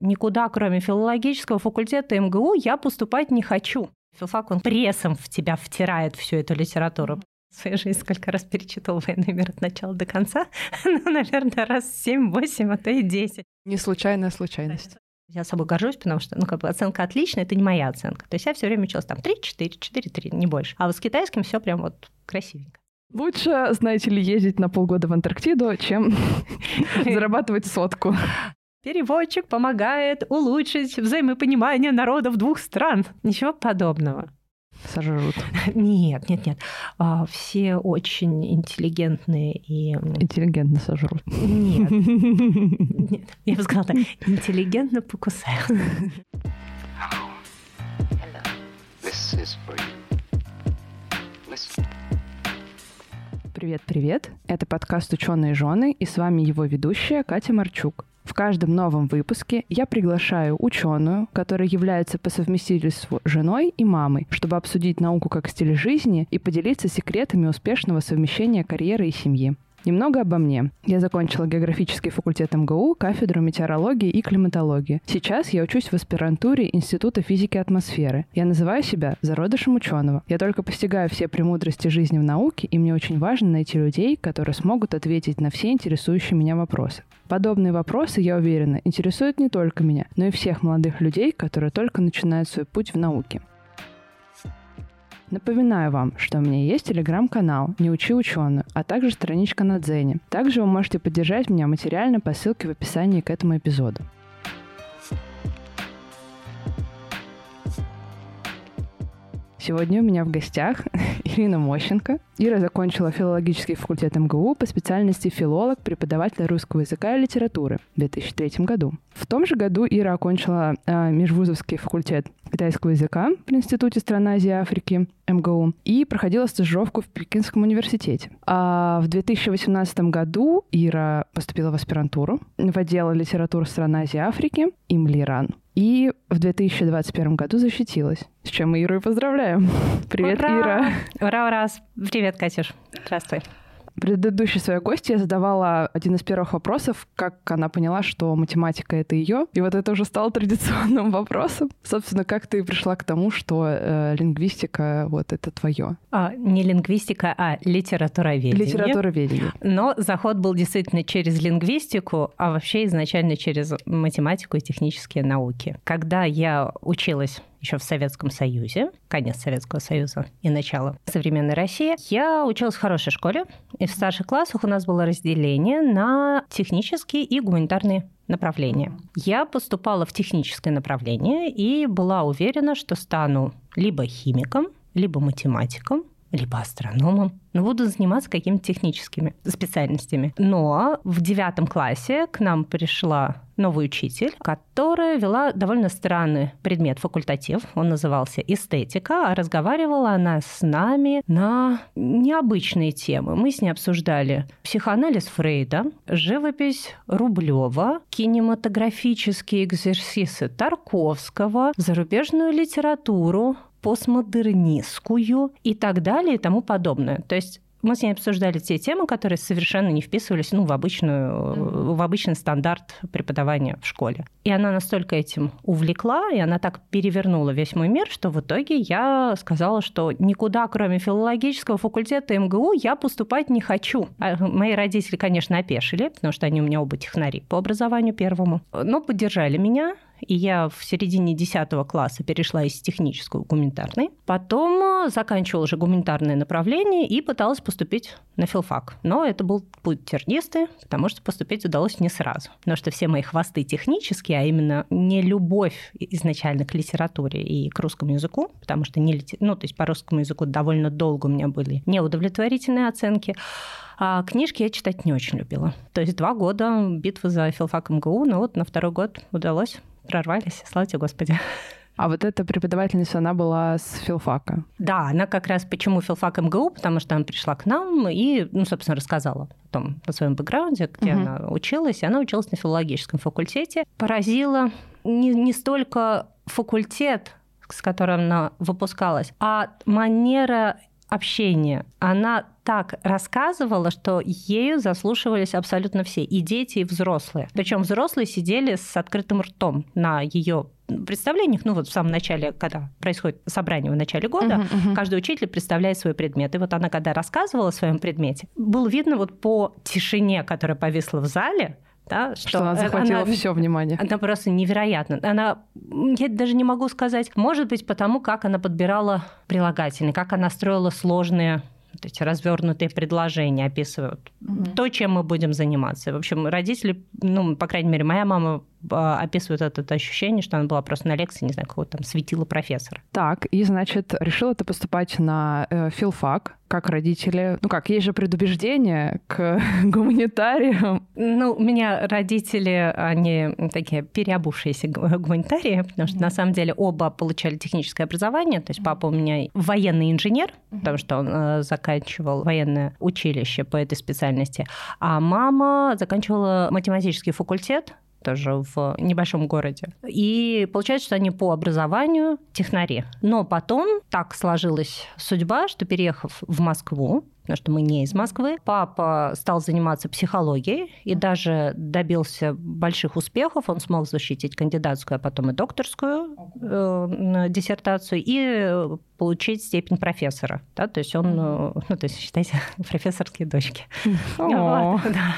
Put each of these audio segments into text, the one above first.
Никуда, кроме филологического факультета МГУ, я поступать не хочу. Филфак, он прессом в тебя втирает всю эту литературу. В своей жизни сколько раз перечитывал «Военный мир» от начала до конца? ну, наверное, раз 7-8, а то и 10. Не случайная случайность. Я собой горжусь, потому что, ну, как бы оценка отличная, это не моя оценка. То есть я все время училась там 3-4, 4-3, не больше. А вот с китайским все прям вот красивенько. Лучше, знаете ли, ездить на полгода в Антарктиду, чем зарабатывать сотку. Переводчик помогает улучшить взаимопонимание народов двух стран. Ничего подобного. Сожрут. Нет, нет, нет. А, все очень интеллигентные и... Интеллигентно сожрут. Нет. Нет. Я бы сказала так. Интеллигентно покусают. Привет-привет. Это подкаст «Ученые жены» и с вами его ведущая Катя Марчук. В каждом новом выпуске я приглашаю ученую, которая является по совместительству женой и мамой, чтобы обсудить науку как стиль жизни и поделиться секретами успешного совмещения карьеры и семьи. Немного обо мне. Я закончила географический факультет МГУ, кафедру метеорологии и климатологии. Сейчас я учусь в аспирантуре Института физики атмосферы. Я называю себя зародышем ученого. Я только постигаю все премудрости жизни в науке, и мне очень важно найти людей, которые смогут ответить на все интересующие меня вопросы. Подобные вопросы, я уверена, интересуют не только меня, но и всех молодых людей, которые только начинают свой путь в науке. Напоминаю вам, что у меня есть телеграм-канал «Не учи ученую», а также страничка на Дзене. Также вы можете поддержать меня материально по ссылке в описании к этому эпизоду. Сегодня у меня в гостях Ирина Мощенко. Ира закончила филологический факультет МГУ по специальности филолог, преподаватель русского языка и литературы в 2003 году. В том же году Ира окончила э, межвузовский факультет китайского языка в Институте стран Азии и Африки МГУ и проходила стажировку в Пекинском университете. А в 2018 году Ира поступила в аспирантуру в отдел литературы стран Азии и Африки ИМЛИРАН. И в 2021 году защитилась. С чем мы Иру и поздравляем. Привет, ура! Ира. Ура, ура! Привет, Катюш. Здравствуй предыдущей своей гости я задавала один из первых вопросов, как она поняла, что математика — это ее. И вот это уже стало традиционным вопросом. Собственно, как ты пришла к тому, что э, лингвистика — вот это твое? А, не лингвистика, а литературоведение. Литературоведение. Но заход был действительно через лингвистику, а вообще изначально через математику и технические науки. Когда я училась еще в Советском Союзе, конец Советского Союза и начало современной России, я училась в хорошей школе, и в старших классах у нас было разделение на технические и гуманитарные направления. Я поступала в техническое направление и была уверена, что стану либо химиком, либо математиком, либо астрономом, но буду заниматься какими-то техническими специальностями. Но в девятом классе к нам пришла новый учитель, которая вела довольно странный предмет, факультатив. Он назывался эстетика, а разговаривала она с нами на необычные темы. Мы с ней обсуждали психоанализ Фрейда, живопись Рублева, кинематографические экзерсисы Тарковского, зарубежную литературу, постмодернистскую и так далее и тому подобное. То есть мы с ней обсуждали те темы, которые совершенно не вписывались ну, в, обычную, в обычный стандарт преподавания в школе. И она настолько этим увлекла, и она так перевернула весь мой мир, что в итоге я сказала, что никуда, кроме филологического факультета МГУ, я поступать не хочу. А мои родители, конечно, опешили, потому что они у меня оба технари по образованию первому, но поддержали меня, и я в середине 10 класса перешла из технического в гуманитарный. Потом э, заканчивала уже гуманитарное направление и пыталась поступить на филфак. Но это был путь тернистый, потому что поступить удалось не сразу. Потому что все мои хвосты технические, а именно не любовь изначально к литературе и к русскому языку, потому что не литер... ну, то есть по русскому языку довольно долго у меня были неудовлетворительные оценки, а книжки я читать не очень любила. То есть два года битвы за филфак МГУ, но вот на второй год удалось прорвались, слава тебе, Господи. А вот эта преподавательница, она была с филфака? Да, она как раз почему филфак МГУ, потому что она пришла к нам и, ну, собственно, рассказала о том, о своем бэкграунде, где угу. она училась. И она училась на филологическом факультете. Поразила не, не столько факультет, с которым она выпускалась, а манера общения. Она так рассказывала, что ею заслушивались абсолютно все, и дети, и взрослые. Причем взрослые сидели с открытым ртом на ее представлениях, ну вот в самом начале, когда происходит собрание в начале года, uh-huh, uh-huh. каждый учитель представляет свой предмет. И вот она, когда рассказывала о своем предмете, было видно вот по тишине, которая повисла в зале, да, что, что она захватила она, все внимание. Она просто невероятно. Она, я даже не могу сказать, может быть, потому как она подбирала прилагательные, как она строила сложные вот эти развернутые предложения описывают угу. то, чем мы будем заниматься. В общем, родители, ну, по крайней мере, моя мама а, описывает это ощущение, что она была просто на лекции, не знаю, какого-то там светила профессора. Так, и, значит, решила ты поступать на э, филфак, как родители? Ну как, есть же предубеждение к гуманитариям. Ну, у меня родители, они такие переобувшиеся гуманитарии, потому что на самом деле оба получали техническое образование. То есть папа у меня военный инженер, потому что он э, заканчивал военное училище по этой специальности, а мама заканчивала математический факультет тоже в небольшом городе. И получается, что они по образованию технари. Но потом так сложилась судьба, что переехав в Москву, потому что мы не из Москвы. Папа стал заниматься психологией и даже добился больших успехов. Он смог защитить кандидатскую, а потом и докторскую э, диссертацию и получить степень профессора. Да? То есть он, mm-hmm. ну, то есть, считайте, профессорские дочки. Вот, да.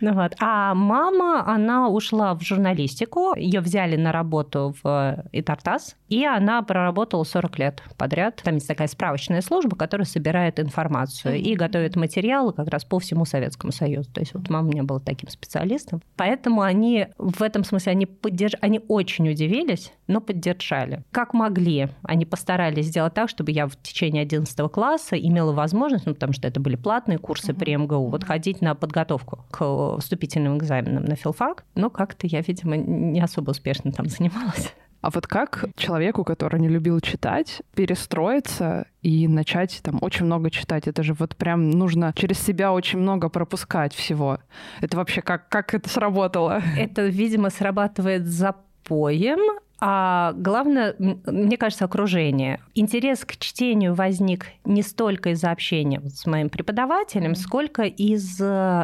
ну, вот. А мама, она ушла в журналистику, ее взяли на работу в Итартас, и она проработала 40 лет подряд. Там есть такая справочная служба, которая собирает информацию mm-hmm. и готовит материалы как раз по всему Советскому Союзу. То есть вот мама у меня была таким специалистом. Поэтому они в этом смысле, они, поддерж... они очень удивились, но поддержали. Как могли, они постарались сделать так, чтобы я в течение 11 класса имела возможность, ну, потому что это были платные курсы при МГУ, вот ходить на подготовку к вступительным экзаменам на филфак. Но как-то я, видимо, не особо успешно там занималась. А вот как человеку, который не любил читать, перестроиться и начать там очень много читать? Это же вот прям нужно через себя очень много пропускать всего. Это вообще как, как это сработало? Это, видимо, срабатывает запоем, а главное, мне кажется, окружение. Интерес к чтению возник не столько из-за общения с моим преподавателем, сколько из,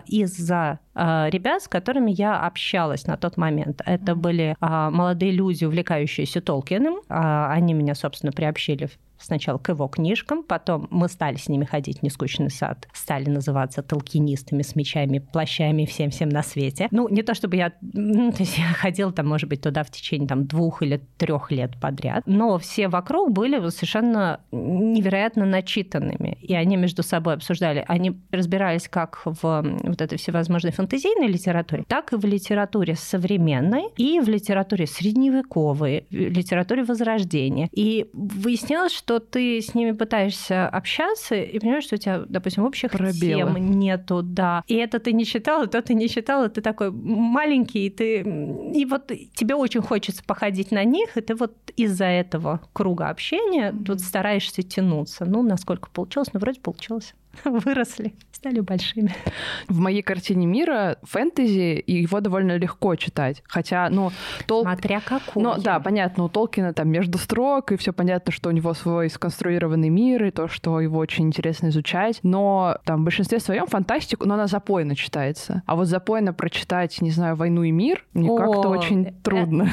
из-за э, ребят, с которыми я общалась на тот момент. Это были э, молодые люди, увлекающиеся Толкиным. Э, они меня, собственно, приобщили сначала к его книжкам, потом мы стали с ними ходить в нескучный сад, стали называться толкинистами с мечами, плащами, всем-всем на свете. Ну, не то чтобы я, ну, то есть я ходила там, может быть, туда в течение там двух или трех лет подряд, но все вокруг были совершенно невероятно начитанными, и они между собой обсуждали, они разбирались как в вот этой всевозможной фантазийной литературе, так и в литературе современной, и в литературе средневековой, в литературе Возрождения. И выяснялось, что что ты с ними пытаешься общаться и понимаешь, что у тебя, допустим, общих Пробелы. тем нету, да. И это ты не читала, то ты не читала, ты такой маленький, и ты... И вот тебе очень хочется походить на них, и ты вот из-за этого круга общения mm-hmm. тут стараешься тянуться. Ну, насколько получилось, ну, вроде получилось. выросли, стали большими. В моей картине мира фэнтези, его довольно легко читать. Хотя, ну... Тол... Смотря какую. Ну, да, понятно, у Толкина там между строк, и все понятно, что у него свой сконструированный мир, и то, что его очень интересно изучать. Но там в большинстве своем фантастику, но она запойно читается. А вот запойно прочитать, не знаю, «Войну и мир» мне как-то очень э, трудно.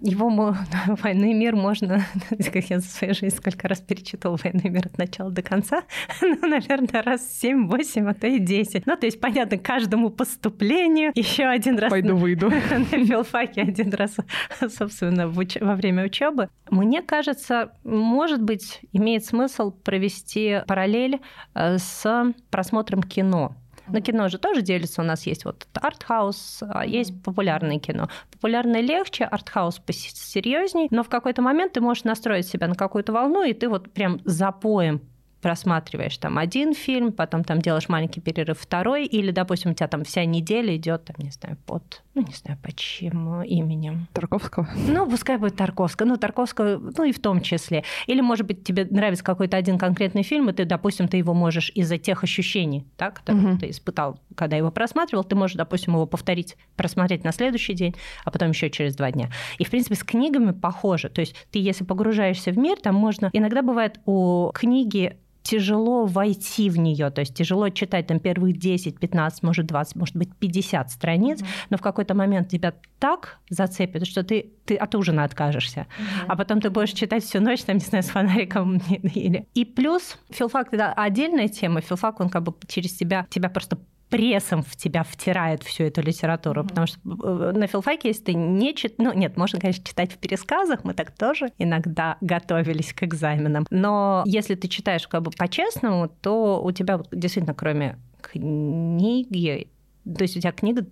Его «Войну и мир» можно, как я за свою жизнь сколько раз перечитывала «Войну и мир» от начала до конца, ну, наверное, раз 7-8, а то и 10. Ну, то есть, понятно, каждому поступлению еще один раз... Пойду выйду. На филфаке один раз, собственно, во время учебы. Мне кажется, может быть, имеет смысл провести параллель э, с просмотром кино. Но кино же тоже делится. У нас есть вот артхаус, а есть популярное кино. Популярное легче, артхаус посерьезней, но в какой-то момент ты можешь настроить себя на какую-то волну, и ты вот прям запоем просматриваешь там один фильм, потом там делаешь маленький перерыв второй, или, допустим, у тебя там вся неделя идет, там, не знаю, под, ну, не знаю, под чьим именем. Тарковского? Ну, пускай будет Тарковского, ну, Тарковского, ну, и в том числе. Или, может быть, тебе нравится какой-то один конкретный фильм, и ты, допустим, ты его можешь из-за тех ощущений, так, которые угу. ты испытал, когда его просматривал, ты можешь, допустим, его повторить, просмотреть на следующий день, а потом еще через два дня. И, в принципе, с книгами похоже. То есть ты, если погружаешься в мир, там можно... Иногда бывает у книги тяжело войти в нее, то есть тяжело читать там первых 10, 15, может 20, может быть 50 страниц, mm-hmm. но в какой-то момент тебя так зацепит, что ты, ты от ужина откажешься, mm-hmm. а потом ты будешь читать всю ночь, там, не знаю, с фонариком или... И плюс филфак, это отдельная тема, филфак, он как бы через тебя, тебя просто прессом в тебя втирает всю эту литературу, mm-hmm. потому что э, на филфаке, если ты не читаешь, ну нет, можно, конечно, читать в пересказах, мы так тоже иногда готовились к экзаменам, но если ты читаешь как бы по-честному, то у тебя действительно кроме книги, то есть у тебя книга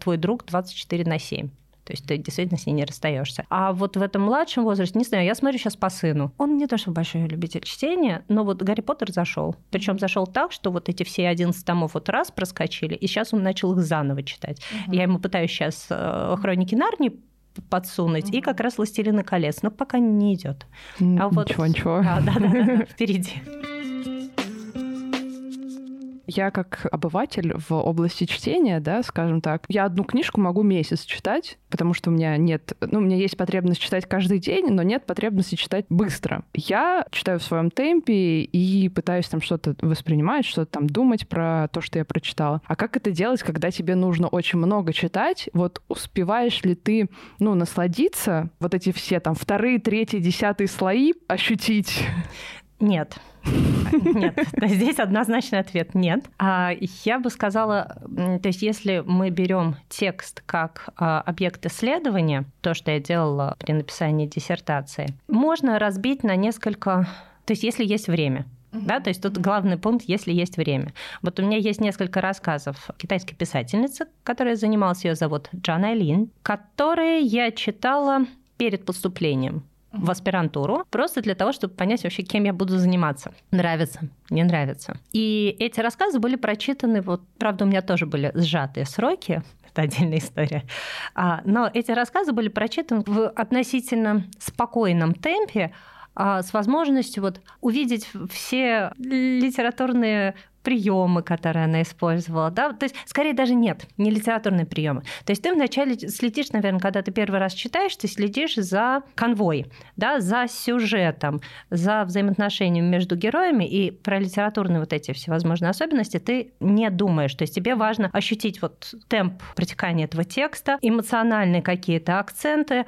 «Твой друг 24 на 7». То есть ты действительно с ней не расстаешься. А вот в этом младшем возрасте, не знаю, я смотрю сейчас по сыну. Он не то, что большой любитель чтения, но вот Гарри Поттер зашел. Причем зашел так, что вот эти все 11 томов вот раз проскочили, и сейчас он начал их заново читать. Угу. Я ему пытаюсь сейчас э, хроники Нарнии подсунуть, mm и как раз «Властелины колец», но пока не идет. А вот... Ничего, ничего. Да, да, да, впереди. Я как обыватель в области чтения, да, скажем так, я одну книжку могу месяц читать, потому что у меня нет, ну, у меня есть потребность читать каждый день, но нет потребности читать быстро. Я читаю в своем темпе и пытаюсь там что-то воспринимать, что-то там думать про то, что я прочитала. А как это делать, когда тебе нужно очень много читать? Вот успеваешь ли ты, ну, насладиться, вот эти все там вторые, третьи, десятые слои ощутить? Нет. Нет, здесь однозначный ответ нет. А я бы сказала, то есть если мы берем текст как а, объект исследования, то, что я делала при написании диссертации, можно разбить на несколько, то есть если есть время, да, то есть тут главный пункт, если есть время. Вот у меня есть несколько рассказов китайской писательницы, которая занималась, ее зовут Джан Айлин, которые я читала перед поступлением в аспирантуру, просто для того, чтобы понять вообще, кем я буду заниматься. Нравится, не нравится. И эти рассказы были прочитаны, вот, правда, у меня тоже были сжатые сроки, это отдельная история. А, но эти рассказы были прочитаны в относительно спокойном темпе, а, с возможностью вот увидеть все литературные приемы, которые она использовала, да, то есть скорее даже нет, не литературные приемы. То есть ты вначале следишь, наверное, когда ты первый раз читаешь, ты следишь за конвой, да, за сюжетом, за взаимоотношениями между героями, и про литературные вот эти всевозможные особенности ты не думаешь. То есть тебе важно ощутить вот темп протекания этого текста, эмоциональные какие-то акценты.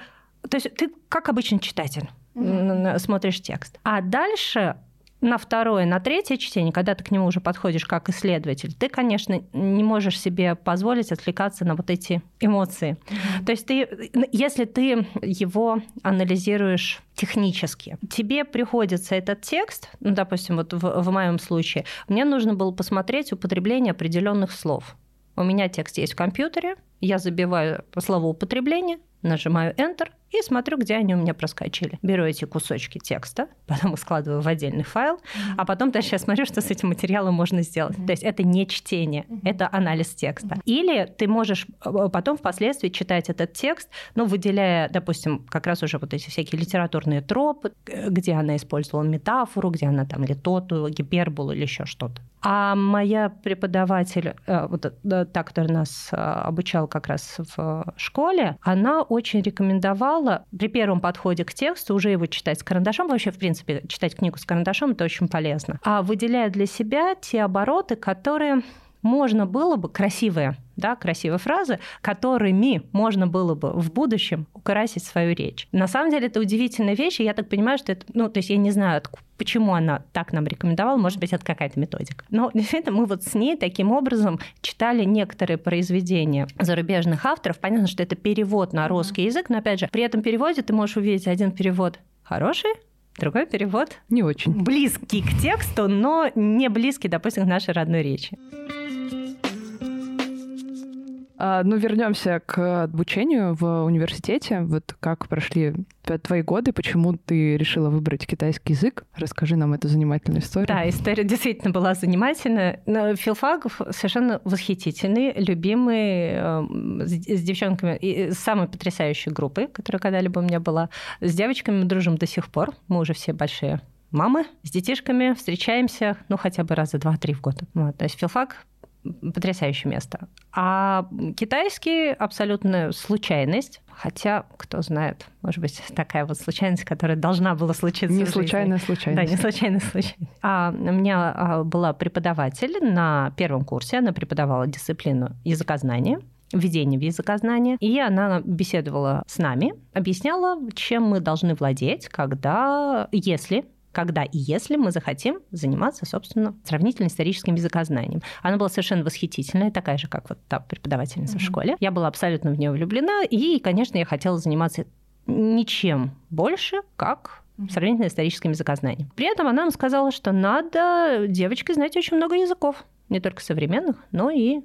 То есть ты как обычный читатель mm-hmm. смотришь текст. А дальше на второе, на третье чтение, когда ты к нему уже подходишь как исследователь, ты, конечно, не можешь себе позволить отвлекаться на вот эти эмоции. Mm-hmm. То есть ты, если ты его анализируешь технически, тебе приходится этот текст, ну, допустим, вот в, в моем случае, мне нужно было посмотреть употребление определенных слов. У меня текст есть в компьютере, я забиваю словоупотребление, нажимаю Enter, и смотрю, где они у меня проскочили. Беру эти кусочки текста, потом их складываю в отдельный файл, mm-hmm. а потом дальше я смотрю, что с этим материалом можно сделать. Mm-hmm. То есть это не чтение, mm-hmm. это анализ текста. Mm-hmm. Или ты можешь э, потом впоследствии читать этот текст, ну, выделяя, допустим, как раз уже вот эти всякие литературные тропы, где она использовала метафору, где она там литоту, гиперболу или еще что-то. А моя преподаватель, э, вот та, которая нас э, обучала как раз в школе, она очень рекомендовала стала при первом подходе к тексту уже его читать с карандашом. Вообще, в принципе, читать книгу с карандашом – это очень полезно. А выделяя для себя те обороты, которые можно было бы красивые, да, красивые фразы, которыми можно было бы в будущем украсить свою речь. На самом деле это удивительная вещь, и я так понимаю, что это, ну, то есть я не знаю, почему она так нам рекомендовала, может быть, это какая-то методика. Но действительно, мы вот с ней таким образом читали некоторые произведения зарубежных авторов. Понятно, что это перевод на русский язык, но опять же, при этом переводе ты можешь увидеть один перевод хороший, Другой перевод не очень близкий к тексту, но не близкий, допустим, к нашей родной речи. А, ну, вернемся к обучению в университете. Вот как прошли твои годы, почему ты решила выбрать китайский язык? Расскажи нам эту занимательную историю. Да, история действительно была занимательная. Но филфак совершенно восхитительный, любимый, э, с девчонками, и самой потрясающей группы, которая когда-либо у меня была. С девочками мы дружим до сих пор. Мы уже все большие мамы с детишками встречаемся, ну, хотя бы раза два-три в год. Вот. То есть филфак потрясающее место. А китайский абсолютно случайность. Хотя, кто знает, может быть, такая вот случайность, которая должна была случиться. Не случайная случайность. Да, не случайная случайность. А у меня а, была преподаватель на первом курсе, она преподавала дисциплину языкознания введение в языкознание. И она беседовала с нами, объясняла, чем мы должны владеть, когда, если когда и если мы захотим заниматься, собственно, сравнительно-историческим языкознанием. Она была совершенно восхитительная, такая же, как вот та преподавательница mm-hmm. в школе. Я была абсолютно в нее влюблена, и, конечно, я хотела заниматься ничем больше, как сравнительно-историческим языкознанием. При этом она нам сказала, что надо девочке знать очень много языков, не только современных, но и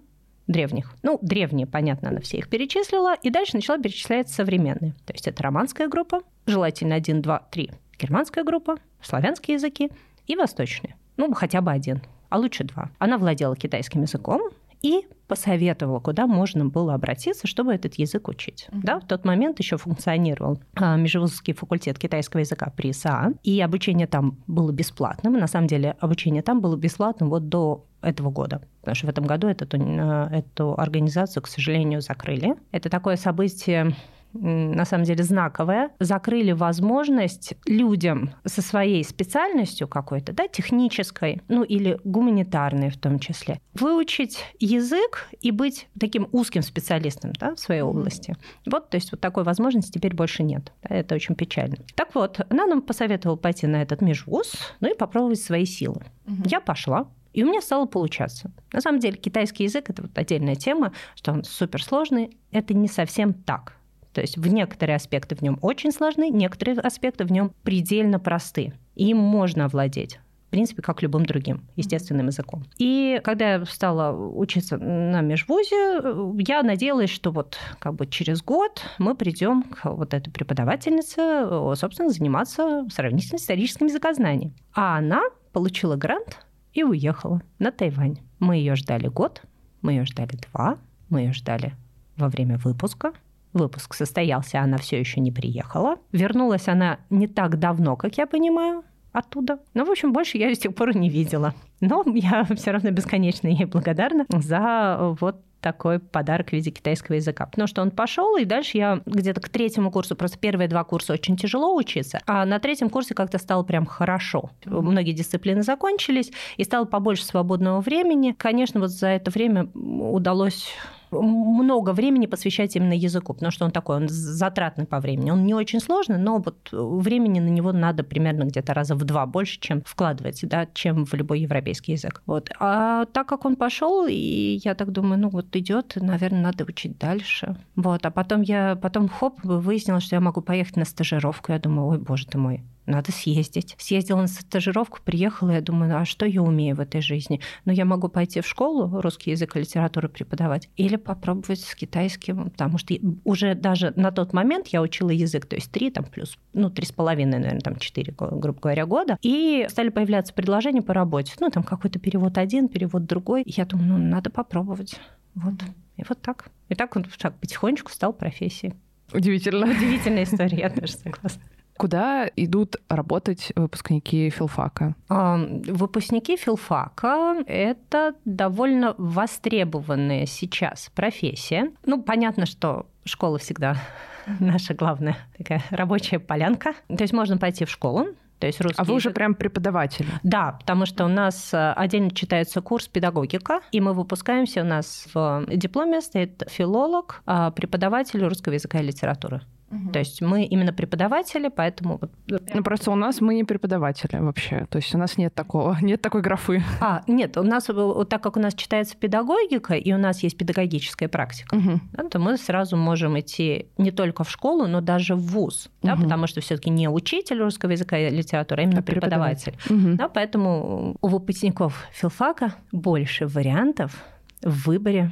древних. Ну, древние, понятно, она все их перечислила, и дальше начала перечислять современные. То есть это романская группа, желательно один, два, три. Германская группа, славянские языки и восточные. Ну, хотя бы один, а лучше два. Она владела китайским языком и посоветовала, куда можно было обратиться, чтобы этот язык учить. Mm-hmm. Да, в тот момент еще функционировал а, Межвузовский факультет китайского языка при ИСА, и обучение там было бесплатным. На самом деле обучение там было бесплатным вот до этого года. Потому что в этом году эту, э, эту организацию, к сожалению, закрыли. Это такое событие на самом деле знаковое, закрыли возможность людям со своей специальностью какой-то, да, технической, ну или гуманитарной в том числе, выучить язык и быть таким узким специалистом да, в своей области. Вот, то есть вот такой возможности теперь больше нет. Да, это очень печально. Так вот, она нам посоветовала пойти на этот межвуз, ну и попробовать свои силы. Угу. Я пошла, и у меня стало получаться. На самом деле китайский язык – это вот отдельная тема, что он суперсложный. Это не совсем так. То есть в некоторые аспекты в нем очень сложны, некоторые аспекты в нем предельно просты. Им можно овладеть в принципе, как любым другим естественным языком. И когда я стала учиться на межвузе, я надеялась, что вот как бы через год мы придем к вот этой преподавательнице, собственно, заниматься сравнительно историческим языкознанием. А она получила грант и уехала на Тайвань. Мы ее ждали год, мы ее ждали два, мы ее ждали во время выпуска, Выпуск состоялся, она все еще не приехала. Вернулась она не так давно, как я понимаю, оттуда. Ну, в общем, больше я ее с тех пор не видела. Но я все равно бесконечно ей благодарна за вот такой подарок в виде китайского языка. Потому что он пошел, и дальше я где-то к третьему курсу, просто первые два курса очень тяжело учиться, а на третьем курсе как-то стало прям хорошо. Многие дисциплины закончились, и стало побольше свободного времени. Конечно, вот за это время удалось много времени посвящать именно языку, потому что он такой, он затратный по времени. Он не очень сложный, но вот времени на него надо примерно где-то раза в два больше, чем вкладывать, да, чем в любой европейский язык. Вот. А так как он пошел, и я так думаю, ну вот идет, наверное, надо учить дальше. Вот. А потом я, потом хоп, выяснила, что я могу поехать на стажировку. Я думаю, ой, боже ты мой, надо съездить. Съездила на стажировку, приехала, я думаю, а что я умею в этой жизни? Ну, я могу пойти в школу русский язык и литературу преподавать или попробовать с китайским, потому что уже даже на тот момент я учила язык, то есть три там плюс, ну, три с половиной, наверное, там четыре, грубо говоря, года, и стали появляться предложения по работе. Ну, там какой-то перевод один, перевод другой. И я думаю, ну, надо попробовать. Вот. И вот так. И так он так потихонечку стал профессией. Удивительно. Удивительная история, я тоже согласна. Куда идут работать выпускники филфака? Выпускники филфака — это довольно востребованная сейчас профессия. Ну, понятно, что школа всегда наша главная такая рабочая полянка. То есть можно пойти в школу, то есть русский а вы уже прям преподаватель? Да, потому что у нас э, отдельно читается курс педагогика, и мы выпускаемся, у нас в дипломе стоит филолог, а преподаватель русского языка и литературы. То есть мы именно преподаватели, поэтому... Ну, просто у нас мы не преподаватели вообще. То есть у нас нет такого, нет такой графы. А, нет, у нас, так как у нас читается педагогика, и у нас есть педагогическая практика, угу. да, то мы сразу можем идти не только в школу, но даже в ВУЗ, угу. да, потому что все таки не учитель русского языка и литературы, а именно а преподаватель. преподаватель. Угу. Да, поэтому у выпускников филфака больше вариантов в выборе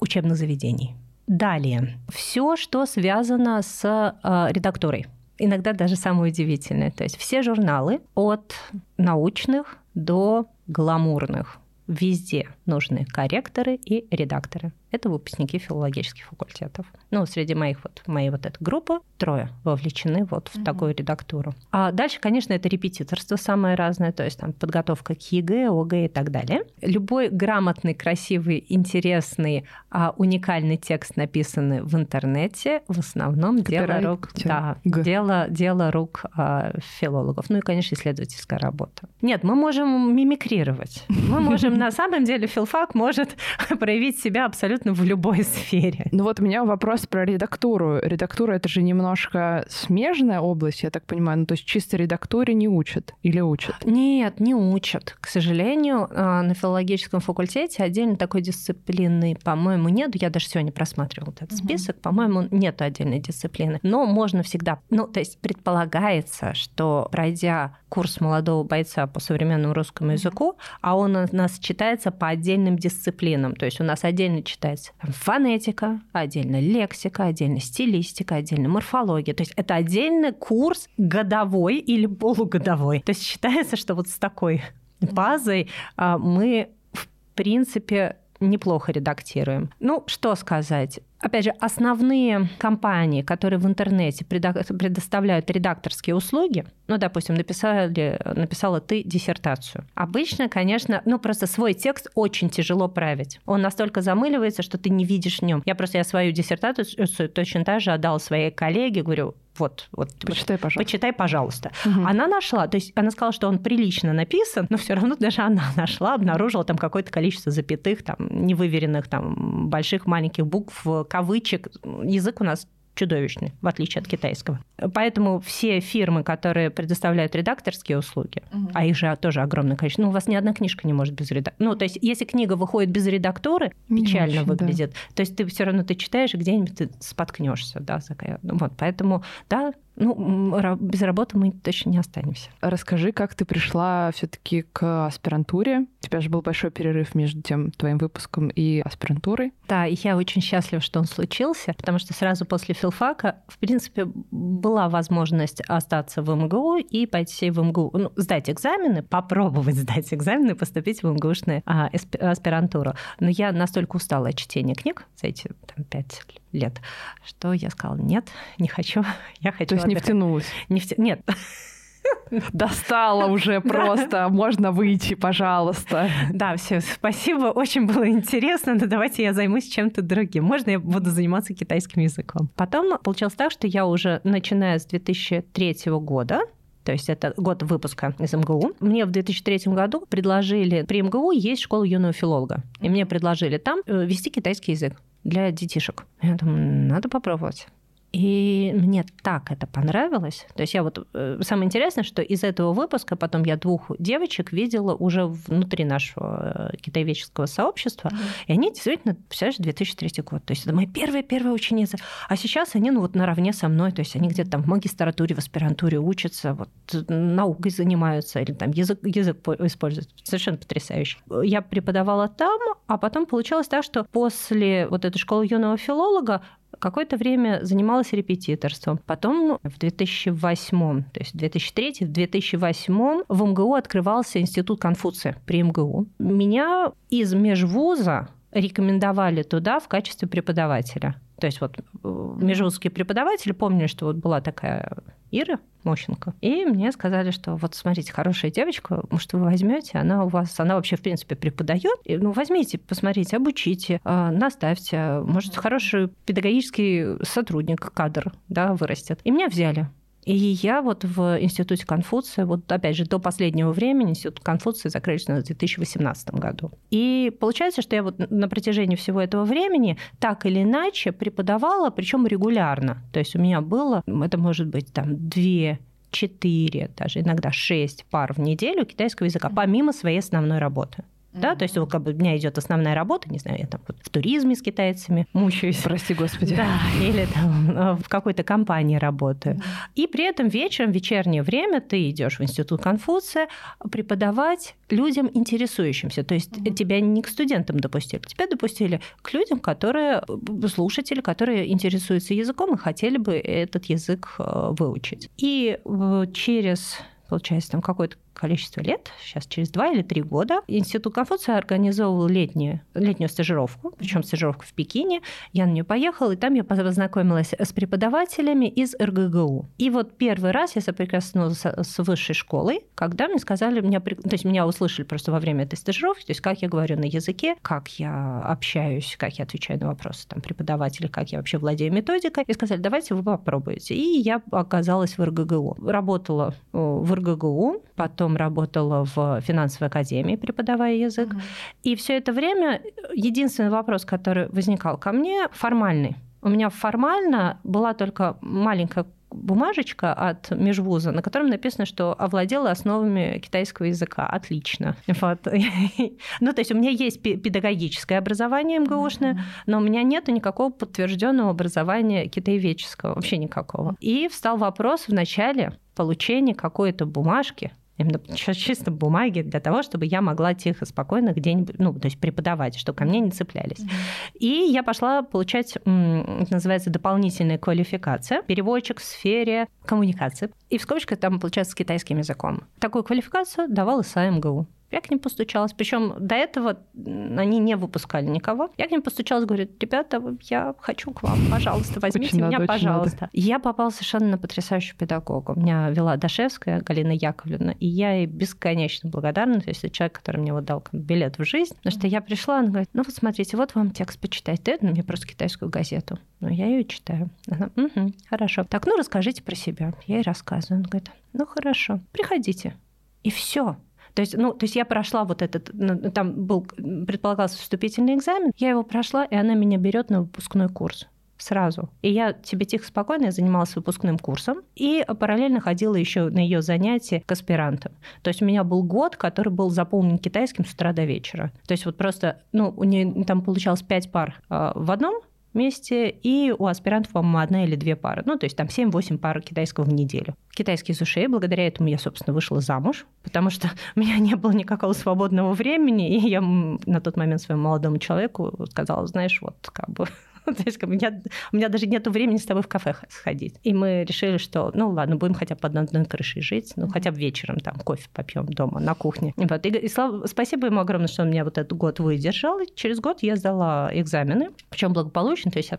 учебных заведений. Далее, все, что связано с э, редактурой. Иногда даже самое удивительное. То есть все журналы от научных до гламурных везде нужны корректоры и редакторы. Это выпускники филологических факультетов. Ну, среди моих вот, моей вот этой группы трое вовлечены вот в mm-hmm. такую редактуру. А дальше, конечно, это репетиторство самое разное, то есть там подготовка к ЕГЭ, ОГЭ и так далее. Любой грамотный, красивый, интересный, а, уникальный текст, написанный в интернете, в основном дело рук, да, дело, дело рук а, филологов. Ну и, конечно, исследовательская работа. Нет, мы можем мимикрировать. Мы можем, на самом деле, филфак может проявить себя абсолютно в любой сфере. Ну вот у меня вопрос про редактуру. Редактура — это же немножко смежная область, я так понимаю. Ну то есть чисто редактуре не учат или учат? Нет, не учат. К сожалению, а, на филологическом факультете отдельно такой дисциплины, по-моему, нет. Я даже сегодня просматривала этот список. Угу. По-моему, нет отдельной дисциплины. Но можно всегда... Ну, то есть предполагается, что пройдя курс молодого бойца по современному русскому языку, а он у нас читается по отдельным дисциплинам. То есть у нас отдельно читается фонетика, отдельно лексика, отдельно стилистика, отдельно морфология. То есть это отдельный курс годовой или полугодовой. То есть считается, что вот с такой базой а, мы в принципе неплохо редактируем. Ну, что сказать? Опять же, основные компании, которые в интернете предоставляют редакторские услуги, ну, допустим, написали, написала ты диссертацию. Обычно, конечно, ну, просто свой текст очень тяжело править. Он настолько замыливается, что ты не видишь в нем. Я просто я свою диссертацию точно так же отдала своей коллеге, говорю, вот, вот, почитай, пожалуйста. Почитай, пожалуйста. Угу. Она нашла, то есть она сказала, что он прилично написан, но все равно даже она нашла, обнаружила там какое-то количество запятых, там невыверенных, там больших маленьких букв, кавычек. Язык у нас чудовищный, в отличие от китайского. Поэтому все фирмы, которые предоставляют редакторские услуги, угу. а их же тоже огромное количество, ну, у вас ни одна книжка не может без редактора. Ну, то есть, если книга выходит без редактуры, печально очень, выглядит. Да. То есть, ты все равно ты читаешь, где-нибудь ты споткнешься, да, вот, поэтому, да, ну, без работы мы точно не останемся. Расскажи, как ты пришла все-таки к аспирантуре? У тебя же был большой перерыв между тем твоим выпуском и аспирантурой. Да, и я очень счастлива, что он случился, потому что сразу после филфака, в принципе, была возможность остаться в МГУ и пойти в МГУ, ну, сдать экзамены, попробовать сдать экзамены, поступить в МГУшную а, аспирантуру. Но я настолько устала от чтения книг за эти там, пять лет, что я сказала, нет, не хочу, я хочу То есть отдыхать. не втянулась? Не втя... Нет. Достала уже просто. Можно выйти, пожалуйста. Да, все, спасибо. Очень было интересно, но давайте я займусь чем-то другим. Можно я буду заниматься китайским языком? Потом получилось так, что я уже, начиная с 2003 года, то есть это год выпуска из МГУ. Мне в 2003 году предложили, при МГУ есть школа юного филолога, и мне предложили там э, вести китайский язык для детишек. Я думаю, надо попробовать. И мне так это понравилось. То есть я вот... Э, самое интересное, что из этого выпуска потом я двух девочек видела уже внутри нашего э, китаеведческого сообщества. Mm-hmm. И они действительно, представляешь, 2003 год. То есть это мои первые-первые ученицы. А сейчас они ну вот наравне со мной. То есть они где-то там в магистратуре, в аспирантуре учатся, вот наукой занимаются или там язык, язык используют. Совершенно потрясающе. Я преподавала там, а потом получилось так, что после вот этой школы юного филолога какое-то время занималась репетиторством. Потом в 2008, то есть в 2003, в 2008 в МГУ открывался институт Конфуция при МГУ. Меня из межвуза рекомендовали туда в качестве преподавателя. То есть вот э, межвузские преподаватели помнили, что вот была такая Ира Мощенко. И мне сказали, что вот смотрите, хорошая девочка, может, вы возьмете, она у вас, она вообще, в принципе, преподает. Ну, возьмите, посмотрите, обучите, а, наставьте. Может, хороший педагогический сотрудник, кадр, да, вырастет. И меня взяли. И я вот в Институте Конфуция, вот опять же, до последнего времени Институт Конфуция закрылись в 2018 году. И получается, что я вот на протяжении всего этого времени так или иначе преподавала, причем регулярно. То есть у меня было, это может быть там две четыре, даже иногда шесть пар в неделю китайского языка, помимо своей основной работы. Да, то есть вот, как бы, у меня идет основная работа, не знаю, я там вот в туризме с китайцами мучаюсь. Прости, господи. Да, или там э, в какой-то компании работаю. И при этом вечером, в вечернее время ты идешь в институт Конфуция преподавать людям интересующимся. То есть тебя не к студентам допустили, тебя допустили к людям, которые э, слушатели, которые интересуются языком и хотели бы этот язык э, выучить. И через получается, там какое-то количество лет, сейчас через два или три года, Институт Конфуция организовывал летнюю, летнюю стажировку, причем стажировку в Пекине. Я на нее поехала, и там я познакомилась с преподавателями из РГГУ. И вот первый раз я соприкоснулась с высшей школой, когда мне сказали, меня, то есть меня услышали просто во время этой стажировки, то есть как я говорю на языке, как я общаюсь, как я отвечаю на вопросы там, преподавателей, как я вообще владею методикой, и сказали, давайте вы попробуете. И я оказалась в РГГУ. Работала э, в РГГУ, потом работала в финансовой академии, преподавая язык. Угу. И все это время единственный вопрос, который возникал ко мне, формальный. У меня формально была только маленькая бумажечка от межвуза, на котором написано, что овладела основами китайского языка. Отлично. Вот. ну, то есть у меня есть педагогическое образование МГУшное, но у меня нет никакого подтвержденного образования китаеведческого, вообще никакого. И встал вопрос в начале получения какой-то бумажки, именно чисто бумаги для того, чтобы я могла тихо, спокойно где-нибудь, ну, то есть преподавать, чтобы ко мне не цеплялись. Mm-hmm. И я пошла получать, это называется, дополнительная квалификация, переводчик в сфере коммуникации. И в скобочках там, получается, с китайским языком. Такую квалификацию давал САМГУ. Я к ним постучалась. Причем до этого они не выпускали никого. Я к ним постучалась, говорю, ребята, я хочу к вам, пожалуйста, возьмите очень меня, надо, пожалуйста. Надо. Я попала совершенно на потрясающего педагога. Меня вела Дашевская Галина Яковлевна, и я ей бесконечно благодарна. То есть это человек, который мне вот дал билет в жизнь. Потому что я пришла, она говорит, ну вот смотрите, вот вам текст почитать. Ты мне просто китайскую газету. Ну, я ее читаю. Она, угу, хорошо. Так, ну расскажите про себя. Я ей рассказываю. Она говорит, ну хорошо, приходите. И все. То есть, ну, то есть я прошла вот этот, ну, там был, предполагался вступительный экзамен, я его прошла, и она меня берет на выпускной курс сразу. И я тебе тихо, спокойно я занималась выпускным курсом и параллельно ходила еще на ее занятия к аспирантам. То есть у меня был год, который был заполнен китайским с утра до вечера. То есть вот просто, ну, у нее там получалось пять пар а, в одном месте, и у аспирантов, по-моему, одна или две пары. Ну, то есть там 7-8 пар китайского в неделю. Китайский ушей. Благодаря этому я, собственно, вышла замуж, потому что у меня не было никакого свободного времени, и я на тот момент своему молодому человеку сказала, знаешь, вот как бы То есть у меня, у меня даже нет времени с тобой в кафе сходить. И мы решили, что, ну ладно, будем хотя бы под одной крышей жить, ну хотя бы вечером там кофе попьем дома на кухне. Вот. И, и слава, спасибо ему огромное, что он меня вот этот год выдержал. И через год я сдала экзамены, причем благополучно. То есть я,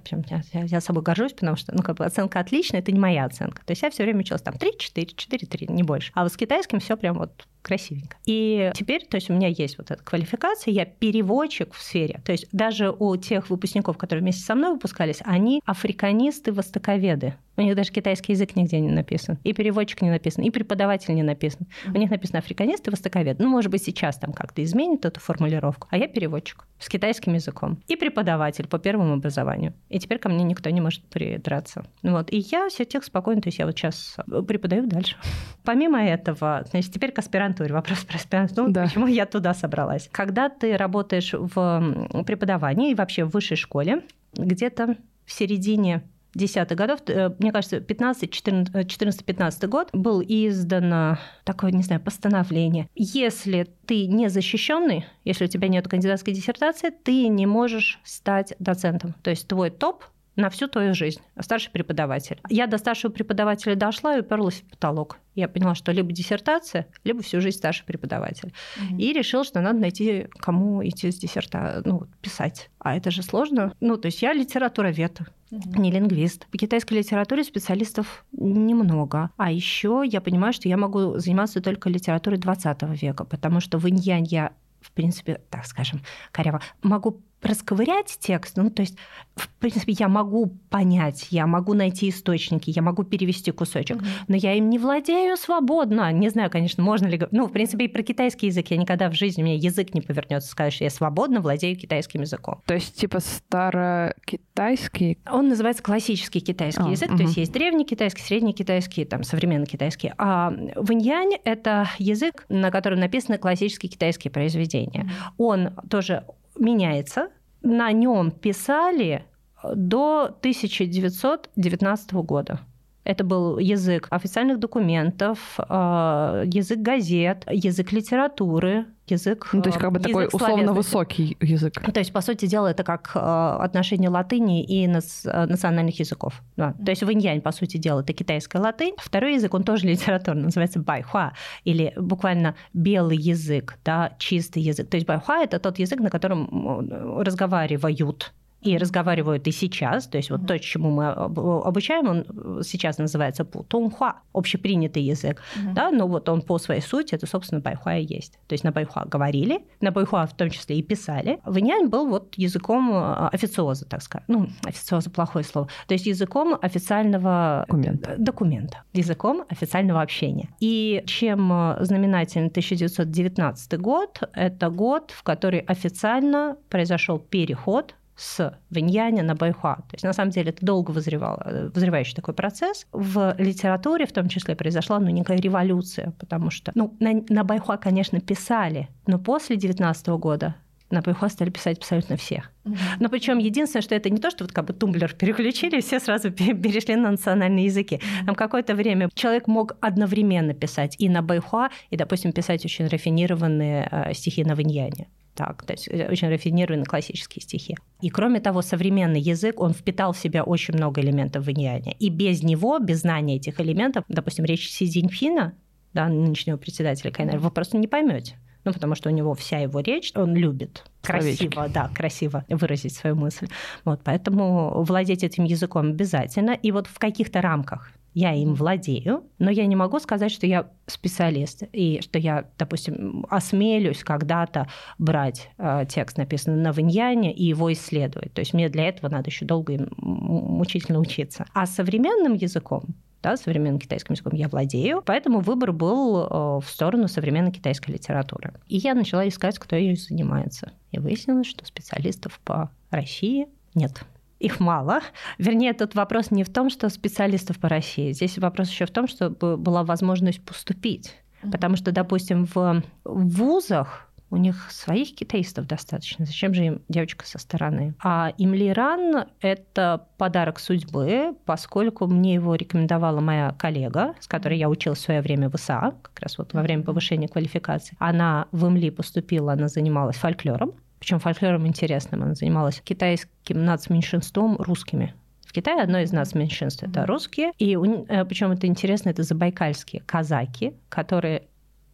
я, я собой горжусь, потому что ну, как бы оценка отличная, это не моя оценка. То есть я все время училась там 3-4, 4-3, не больше. А вот с китайским все прям вот красивенько. И теперь, то есть у меня есть вот эта квалификация, я переводчик в сфере. То есть даже у тех выпускников, которые вместе со мной выпускались, они африканисты-востоковеды. У них даже китайский язык нигде не написан. И переводчик не написан, и преподаватель не написан. У них написано африканист и востоковед. Ну, может быть, сейчас там как-то изменит эту формулировку. А я переводчик с китайским языком. И преподаватель по первому образованию. И теперь ко мне никто не может придраться. Вот. И я все тех спокойно, то есть я вот сейчас преподаю дальше. Помимо этого, значит, теперь к аспирантуре. Вопрос про аспирантуру. Да. Почему я туда собралась? Когда ты работаешь в преподавании и вообще в высшей школе, где-то в середине десятых годов, э, мне кажется, 15-14-15 год, был издано такое, не знаю, постановление. Если ты не защищенный, если у тебя нет кандидатской диссертации, ты не можешь стать доцентом. То есть твой топ на всю твою жизнь, старший преподаватель. Я до старшего преподавателя дошла и уперлась в потолок. Я поняла, что либо диссертация, либо всю жизнь старший преподаватель. Mm-hmm. И решила, что надо найти, кому идти с диссерта, ну, писать. А это же сложно. Ну, то есть я литературовед, mm-hmm. не лингвист. По китайской литературе специалистов немного. А еще я понимаю, что я могу заниматься только литературой 20 века, потому что в иньянь я в принципе, так скажем, коряво, могу расковырять текст, ну, то есть, в принципе, я могу понять, я могу найти источники, я могу перевести кусочек, угу. но я им не владею свободно. Не знаю, конечно, можно ли... Ну, в принципе, и про китайский язык я никогда в жизни, у меня язык не повернется сказать, что я свободно владею китайским языком. То есть, типа, старокитайский? Он называется классический китайский а, язык, угу. то есть есть древний китайский, средний китайский, там, современный китайский. А ваньянь — это язык, на котором написаны классические китайские произведения. Угу. Он тоже меняется. На нем писали до 1919 года. Это был язык официальных документов, э, язык газет, язык литературы, язык. Ну, то есть как бы такой условно высокий язык. То есть, по сути дела, это как э, отношение латыни и национальных языков. Да. То есть виньянь, по сути дела, это китайская латынь. Второй язык, он тоже литературный, называется байхуа, или буквально белый язык, да, чистый язык. То есть байхуа – это тот язык, на котором разговаривают и разговаривают и сейчас. То есть вот то, чему мы обучаем, он сейчас называется путунхуа, общепринятый язык. Mm-hmm. Да, но вот он по своей сути, это, собственно, байхуа и есть. То есть на байхуа говорили, на байхуа в том числе и писали. Вэньянь был вот языком а, официоза, так сказать. Ну, официоза плохое слово. То есть языком официального документа. документа языком официального общения. И чем знаменателен 1919 год, это год, в который официально произошел переход с Вэньяня на Байхуа. То есть, на самом деле, это долго вызревал, вызревающий такой процесс. В литературе, в том числе, произошла ну, некая революция, потому что ну, на, на Байхуа, конечно, писали, но после 19 года на Байхуа стали писать абсолютно всех. Но причем единственное, что это не то, что вот как бы тумблер переключили, все сразу перешли на национальные языки. Там какое-то время человек мог одновременно писать и на Байхуа, и, допустим, писать очень рафинированные э, стихи на Виньяне так, то есть э, очень рафинированные классические стихи. И кроме того, современный язык, он впитал в себя очень много элементов виньяня. И без него, без знания этих элементов, допустим, речь Си Цзиньпина, да, нынешнего председателя КНР, вы просто не поймете. Ну, потому что у него вся его речь, он любит красиво, Словечки. да, красиво выразить свою мысль. Вот, поэтому владеть этим языком обязательно. И вот в каких-то рамках я им владею, но я не могу сказать, что я специалист, и что я, допустим, осмелюсь когда-то брать э, текст, написанный на виньяне, и его исследовать. То есть мне для этого надо еще долго и мучительно учиться. А современным языком да, современным китайским языком я владею, поэтому выбор был э, в сторону современной китайской литературы. И я начала искать, кто ею занимается. И выяснилось, что специалистов по России нет их мало. Вернее, тут вопрос не в том, что специалистов по России. Здесь вопрос еще в том, чтобы была возможность поступить. Потому что, допустим, в вузах у них своих китаистов достаточно. Зачем же им девочка со стороны? А Имлиран – это подарок судьбы, поскольку мне его рекомендовала моя коллега, с которой я училась в свое время в ИСА, как раз вот во время повышения квалификации. Она в ИМЛИ поступила, она занималась фольклором, причем фольклором интересным. Она занималась китайским нацменьшинством русскими. В Китае одно из нацменьшинств – это русские. И э, причем это интересно, это забайкальские казаки, которые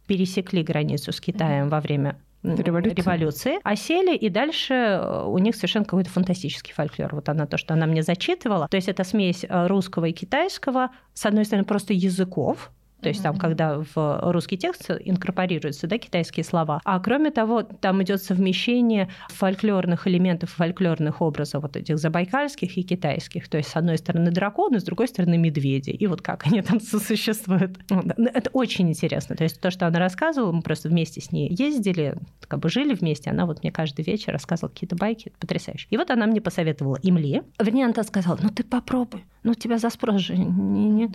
пересекли границу с Китаем во время революции. революции, а сели, и дальше э, у них совершенно какой-то фантастический фольклор. Вот она то, что она мне зачитывала. То есть это смесь э, русского и китайского, с одной стороны, просто языков, то есть там, когда в русский текст инкорпорируются да, китайские слова. А кроме того, там идет совмещение фольклорных элементов, фольклорных образов вот этих забайкальских и китайских. То есть с одной стороны драконы, с другой стороны медведи. И вот как они там сосуществуют. Это очень интересно. То есть то, что она рассказывала, мы просто вместе с ней ездили, как бы жили вместе. Она вот мне каждый вечер рассказывала какие-то байки. Это потрясающе. И вот она мне посоветовала имли. Вернее, она сказала, ну ты попробуй. Ну тебя за спрос же не, нет.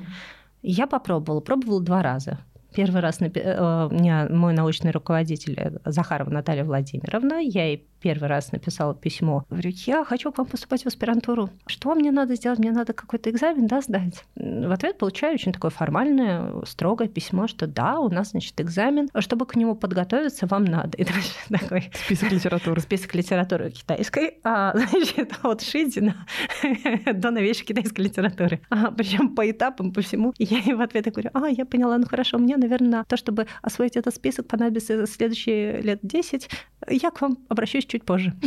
Я попробовала, пробовала два раза. Первый раз. Э, у меня мой научный руководитель э, Захарова Наталья Владимировна, я ей первый раз написала письмо. Говорю, я хочу к вам поступать в аспирантуру. Что мне надо сделать? Мне надо какой-то экзамен, да, сдать? В ответ получаю очень такое формальное, строгое письмо, что да, у нас, значит, экзамен. Чтобы к нему подготовиться, вам надо. И такой... Список литературы. Список литературы китайской. А, значит, от Шидина до новейшей китайской литературы. А, причем по этапам, по всему. И я ей в ответ говорю, а, я поняла, ну хорошо, мне, наверное, то, чтобы освоить этот список, понадобится следующие лет 10. Я к вам обращусь чуть позже.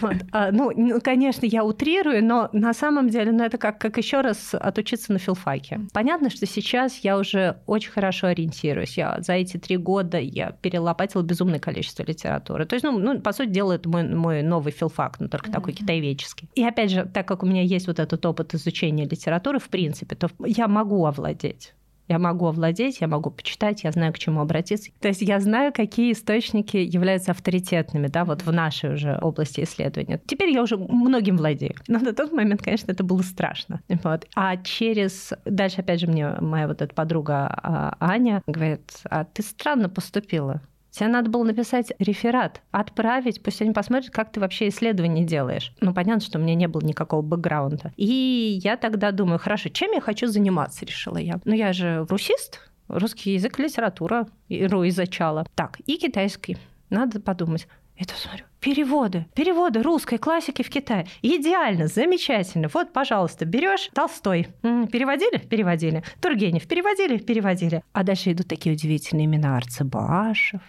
Вот. А, ну, ну, конечно, я утрирую, но на самом деле, ну, это как, как еще раз отучиться на филфаке. Понятно, что сейчас я уже очень хорошо ориентируюсь. Я за эти три года я перелопатила безумное количество литературы. То есть, ну, ну по сути дела, это мой, мой новый филфак, но только mm-hmm. такой китаеведческий. И опять же, так как у меня есть вот этот опыт изучения литературы, в принципе, то я могу овладеть я могу овладеть, я могу почитать, я знаю, к чему обратиться. То есть я знаю, какие источники являются авторитетными, да, вот в нашей уже области исследования. Теперь я уже многим владею. Но на тот момент, конечно, это было страшно. Вот. А через... Дальше, опять же, мне моя вот эта подруга а, Аня говорит, а ты странно поступила Тебе надо было написать реферат, отправить, пусть они посмотрят, как ты вообще исследование делаешь. Ну, понятно, что у меня не было никакого бэкграунда. И я тогда думаю, хорошо, чем я хочу заниматься, решила я. Ну, я же русист, русский язык, литература, РУ изучала. Так, и китайский. Надо подумать. Это смотрю, переводы, переводы русской классики в Китае. Идеально, замечательно. Вот, пожалуйста, берешь Толстой. Переводили? Переводили. Тургенев переводили? Переводили. А дальше идут такие удивительные имена Арцебашев,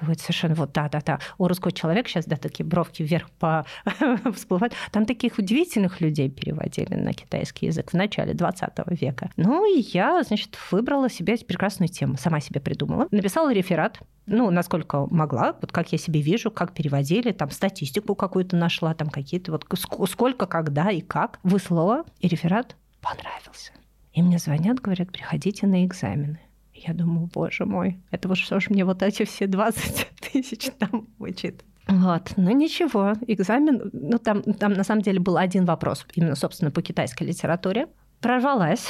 вот совершенно вот, да-да-да. У русского человека сейчас, да, такие бровки вверх по всплывают. Там таких удивительных людей переводили на китайский язык в начале 20 века. Ну, и я, значит, выбрала себе прекрасную тему, сама себе придумала. Написала реферат, ну, насколько могла, вот как я себе вижу, как переводили, там статистику какую-то нашла, там какие-то вот сколько, когда и как. Выслала, и реферат понравился. И мне звонят, говорят, приходите на экзамены. Я думаю, боже мой, это вот что ж мне вот эти все 20 тысяч там вычит. Вот, ну ничего, экзамен, ну там, там на самом деле был один вопрос, именно, собственно, по китайской литературе. Прорвалась.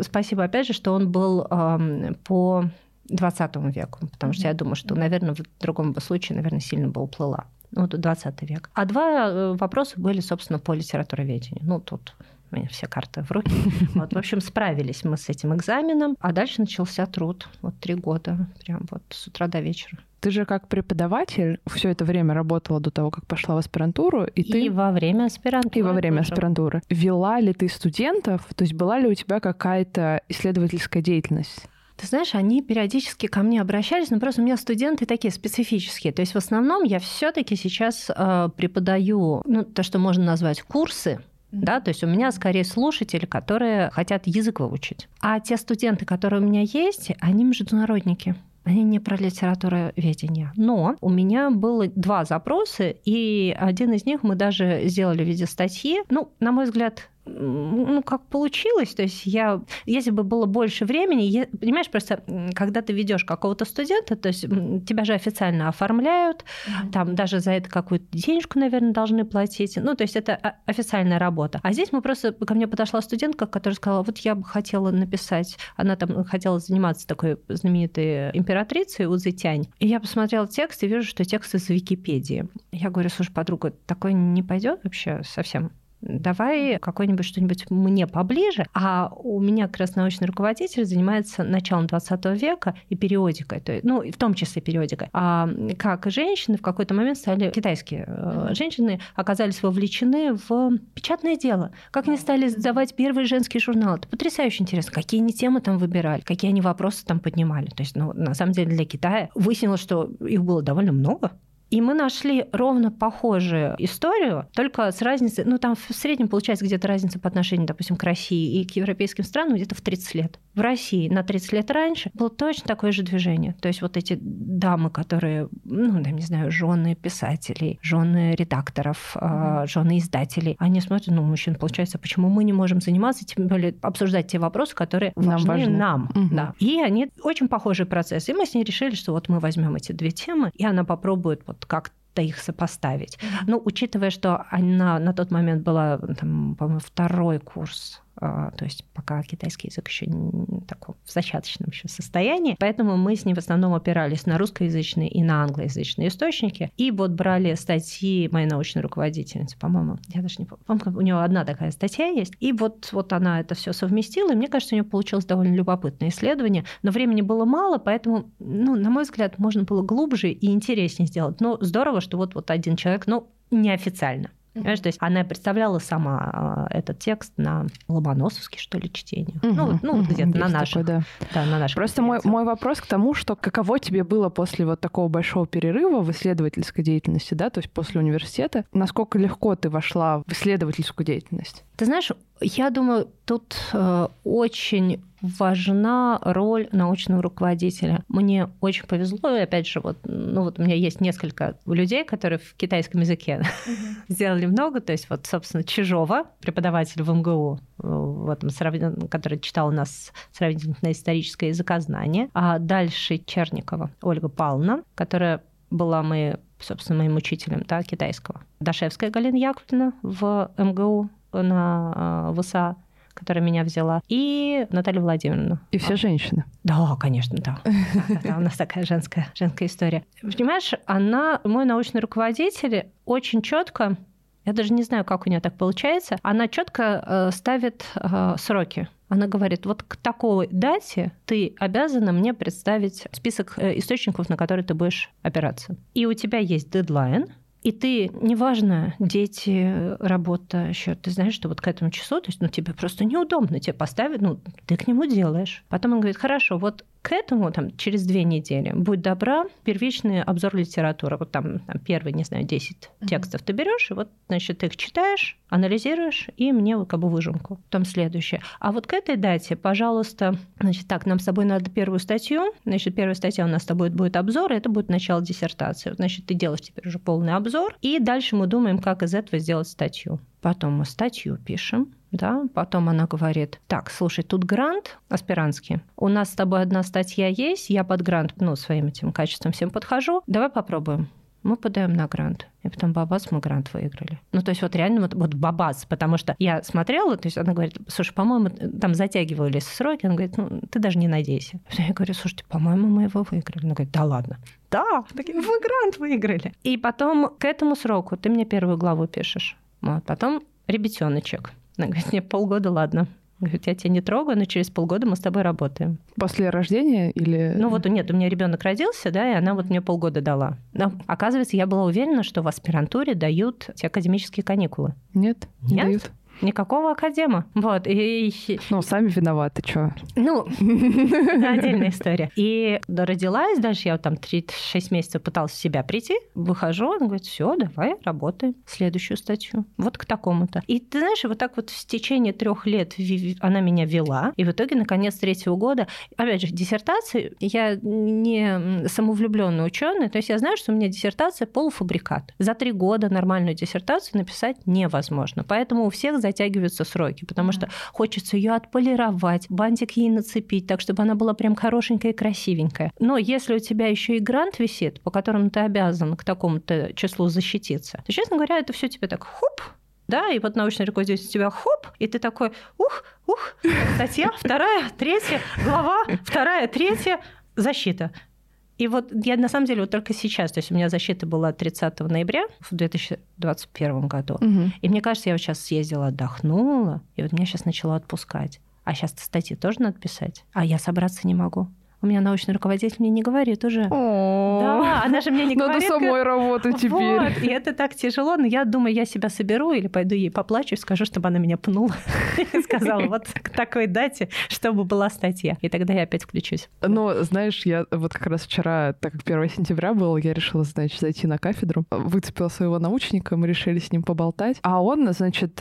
Спасибо, опять же, что он был эм, по 20 веку, потому что я думаю, что, наверное, в другом случае, наверное, сильно бы уплыла. Ну, 20 век. А два э, вопроса были, собственно, по литературоведению. Ну, тут у меня все карты в руки. Вот, в общем, справились мы с этим экзаменом, а дальше начался труд. Вот три года, прям вот с утра до вечера. Ты же как преподаватель все это время работала до того, как пошла в аспирантуру, и, и ты... во время аспирантуры. И во время тоже. аспирантуры. Вела ли ты студентов? То есть была ли у тебя какая-то исследовательская деятельность? Ты знаешь, они периодически ко мне обращались, но просто у меня студенты такие специфические. То есть в основном я все-таки сейчас э, преподаю, ну, то, что можно назвать курсы, да, то есть у меня скорее слушатели, которые хотят язык выучить. А те студенты, которые у меня есть, они международники. Они не про литературоведение. Но у меня было два запроса, и один из них мы даже сделали в виде статьи. Ну, на мой взгляд, ну, как получилось. То есть я, если бы было больше времени, я, понимаешь, просто когда ты ведешь какого-то студента, то есть тебя же официально оформляют, mm-hmm. там даже за это какую-то денежку, наверное, должны платить. Ну, то есть это официальная работа. А здесь мы просто, ко мне подошла студентка, которая сказала, вот я бы хотела написать, она там хотела заниматься такой знаменитой императрицей Узытянь. И я посмотрела текст и вижу, что текст из Википедии. Я говорю, слушай, подруга, такой не пойдет вообще совсем? Давай какой-нибудь что-нибудь мне поближе. А у меня как раз научный руководитель занимается началом 20 века и периодикой, то есть, ну, в том числе периодикой. А как женщины в какой-то момент стали, китайские mm-hmm. женщины оказались вовлечены в печатное дело. Как они стали сдавать первые женские журналы. Это потрясающе интересно. Какие они темы там выбирали, какие они вопросы там поднимали. То есть, ну, на самом деле для Китая выяснилось, что их было довольно много. И мы нашли ровно похожую историю, только с разницей, ну там в среднем получается где-то разница по отношению, допустим, к России и к европейским странам где-то в 30 лет. В России на 30 лет раньше было точно такое же движение. То есть вот эти дамы, которые, ну, там, не знаю, жены писателей, жены редакторов, mm-hmm. жены издателей, они смотрят, ну, мужчин, получается, почему мы не можем заниматься, тем более обсуждать те вопросы, которые нам важны, важны. нам. Mm-hmm. Да. И они очень похожий процесс. И мы с ней решили, что вот мы возьмем эти две темы, и она попробует вот как-то их сопоставить. Mm-hmm. Ну, учитывая, что она на тот момент была, там, по-моему, второй курс то есть пока китайский язык еще не таком в зачаточном еще состоянии. Поэтому мы с ней в основном опирались на русскоязычные и на англоязычные источники. И вот брали статьи моей научной руководительницы, по-моему, я даже не помню, у нее одна такая статья есть. И вот, вот она это все совместила, и мне кажется, у нее получилось довольно любопытное исследование. Но времени было мало, поэтому, ну, на мой взгляд, можно было глубже и интереснее сделать. Но здорово, что вот, вот один человек, ну, неофициально Понимаешь, то есть она представляла сама а, этот текст на ломоносовский, что ли, чтение. Угу, ну, ну угу, где-то на наших. Такой, да. Да, на наших Просто мой, мой вопрос к тому, что каково тебе было после вот такого большого перерыва в исследовательской деятельности, да, то есть после университета, насколько легко ты вошла в исследовательскую деятельность? Ты знаешь, я думаю, тут э, очень важна роль научного руководителя. Мне очень повезло, и опять же, вот, ну вот у меня есть несколько людей, которые в китайском языке mm-hmm. сделали много, то есть вот, собственно, Чижова, преподаватель в МГУ, в этом сравнении, который читал у нас сравнительное историческое языкознание, а дальше Черникова Ольга Павловна, которая была мы, собственно, моим учителем да, китайского. Дашевская Галина Яковлевна в МГУ на а, ВСА, которая меня взяла, и Наталья Владимировна. И все женщины. Да, конечно, да. У нас такая женская, женская история. Понимаешь, она, мой научный руководитель, очень четко я даже не знаю, как у нее так получается. Она четко э, ставит э, сроки. Она говорит, вот к такой дате ты обязана мне представить список э, источников, на которые ты будешь опираться. И у тебя есть дедлайн, и ты, неважно, дети, работа, счет, ты знаешь, что вот к этому часу, то есть, ну, тебе просто неудобно, тебе поставят, ну, ты к нему делаешь. Потом он говорит, хорошо, вот к этому там, через две недели, будь добра, первичный обзор литературы. Вот там, там первые, не знаю, 10 mm-hmm. текстов ты берешь, и вот, значит, ты их читаешь, анализируешь, и мне вот как бы выжимку. Там следующее. А вот к этой дате, пожалуйста, значит, так, нам с тобой надо первую статью. Значит, первая статья у нас с тобой будет обзор, и это будет начало диссертации. Значит, ты делаешь теперь уже полный обзор, и дальше мы думаем, как из этого сделать статью. Потом мы статью пишем, да, потом она говорит, так, слушай, тут грант аспирантский, у нас с тобой одна статья есть, я под грант, ну, своим этим качеством всем подхожу, давай попробуем мы подаем на грант. И потом бабац, мы грант выиграли. Ну, то есть вот реально вот, вот бабац, потому что я смотрела, то есть она говорит, слушай, по-моему, там затягивались сроки, она говорит, ну, ты даже не надейся. Я говорю, слушайте, по-моему, мы его выиграли. Она говорит, да ладно. Да, такие, вы грант выиграли. И потом к этому сроку ты мне первую главу пишешь. Вот, потом ребятеночек. Она говорит, мне полгода, ладно. Говорит, я тебя не трогаю, но через полгода мы с тобой работаем. После рождения или... Ну вот нет, у меня ребенок родился, да, и она вот мне полгода дала. Но оказывается, я была уверена, что в аспирантуре дают те академические каникулы. Нет, не нет? дают. Никакого академа. Вот. И... Ну, сами виноваты, что? Ну, отдельная история. И родилась, дальше я там 3-6 месяцев пыталась в себя прийти, выхожу, он говорит, все, давай работаем следующую статью. Вот к такому-то. И ты знаешь, вот так вот в течение трех лет она меня вела, и в итоге, наконец, третьего года, опять же, диссертации, я не самовлюбленный ученый, то есть я знаю, что у меня диссертация полуфабрикат. За три года нормальную диссертацию написать невозможно. Поэтому у всех затягиваются сроки, потому что хочется ее отполировать, бантик ей нацепить, так чтобы она была прям хорошенькая и красивенькая. Но если у тебя еще и грант висит, по которому ты обязан к такому-то числу защититься, то, честно говоря, это все тебе так хуп, да, и вот научный руководитель у тебя хоп, и ты такой, ух, ух, статья, вторая, третья, глава, вторая, третья, защита. И вот я на самом деле вот только сейчас, то есть у меня защита была 30 ноября в 2021 году, угу. и мне кажется, я вот сейчас съездила, отдохнула, и вот меня сейчас начало отпускать. А сейчас статьи тоже надо писать, а я собраться не могу у меня научный руководитель мне не говорит уже. Да, она же мне не говорит. Надо самой работать теперь. Вот, и это так тяжело, но я думаю, я себя соберу или пойду ей поплачу и скажу, чтобы она меня пнула. Сказала, вот к такой дате, чтобы была статья. И тогда я опять включусь. Но, знаешь, я вот как раз вчера, так как 1 сентября был, я решила, значит, зайти на кафедру, выцепила своего научника, мы решили с ним поболтать. А он, значит,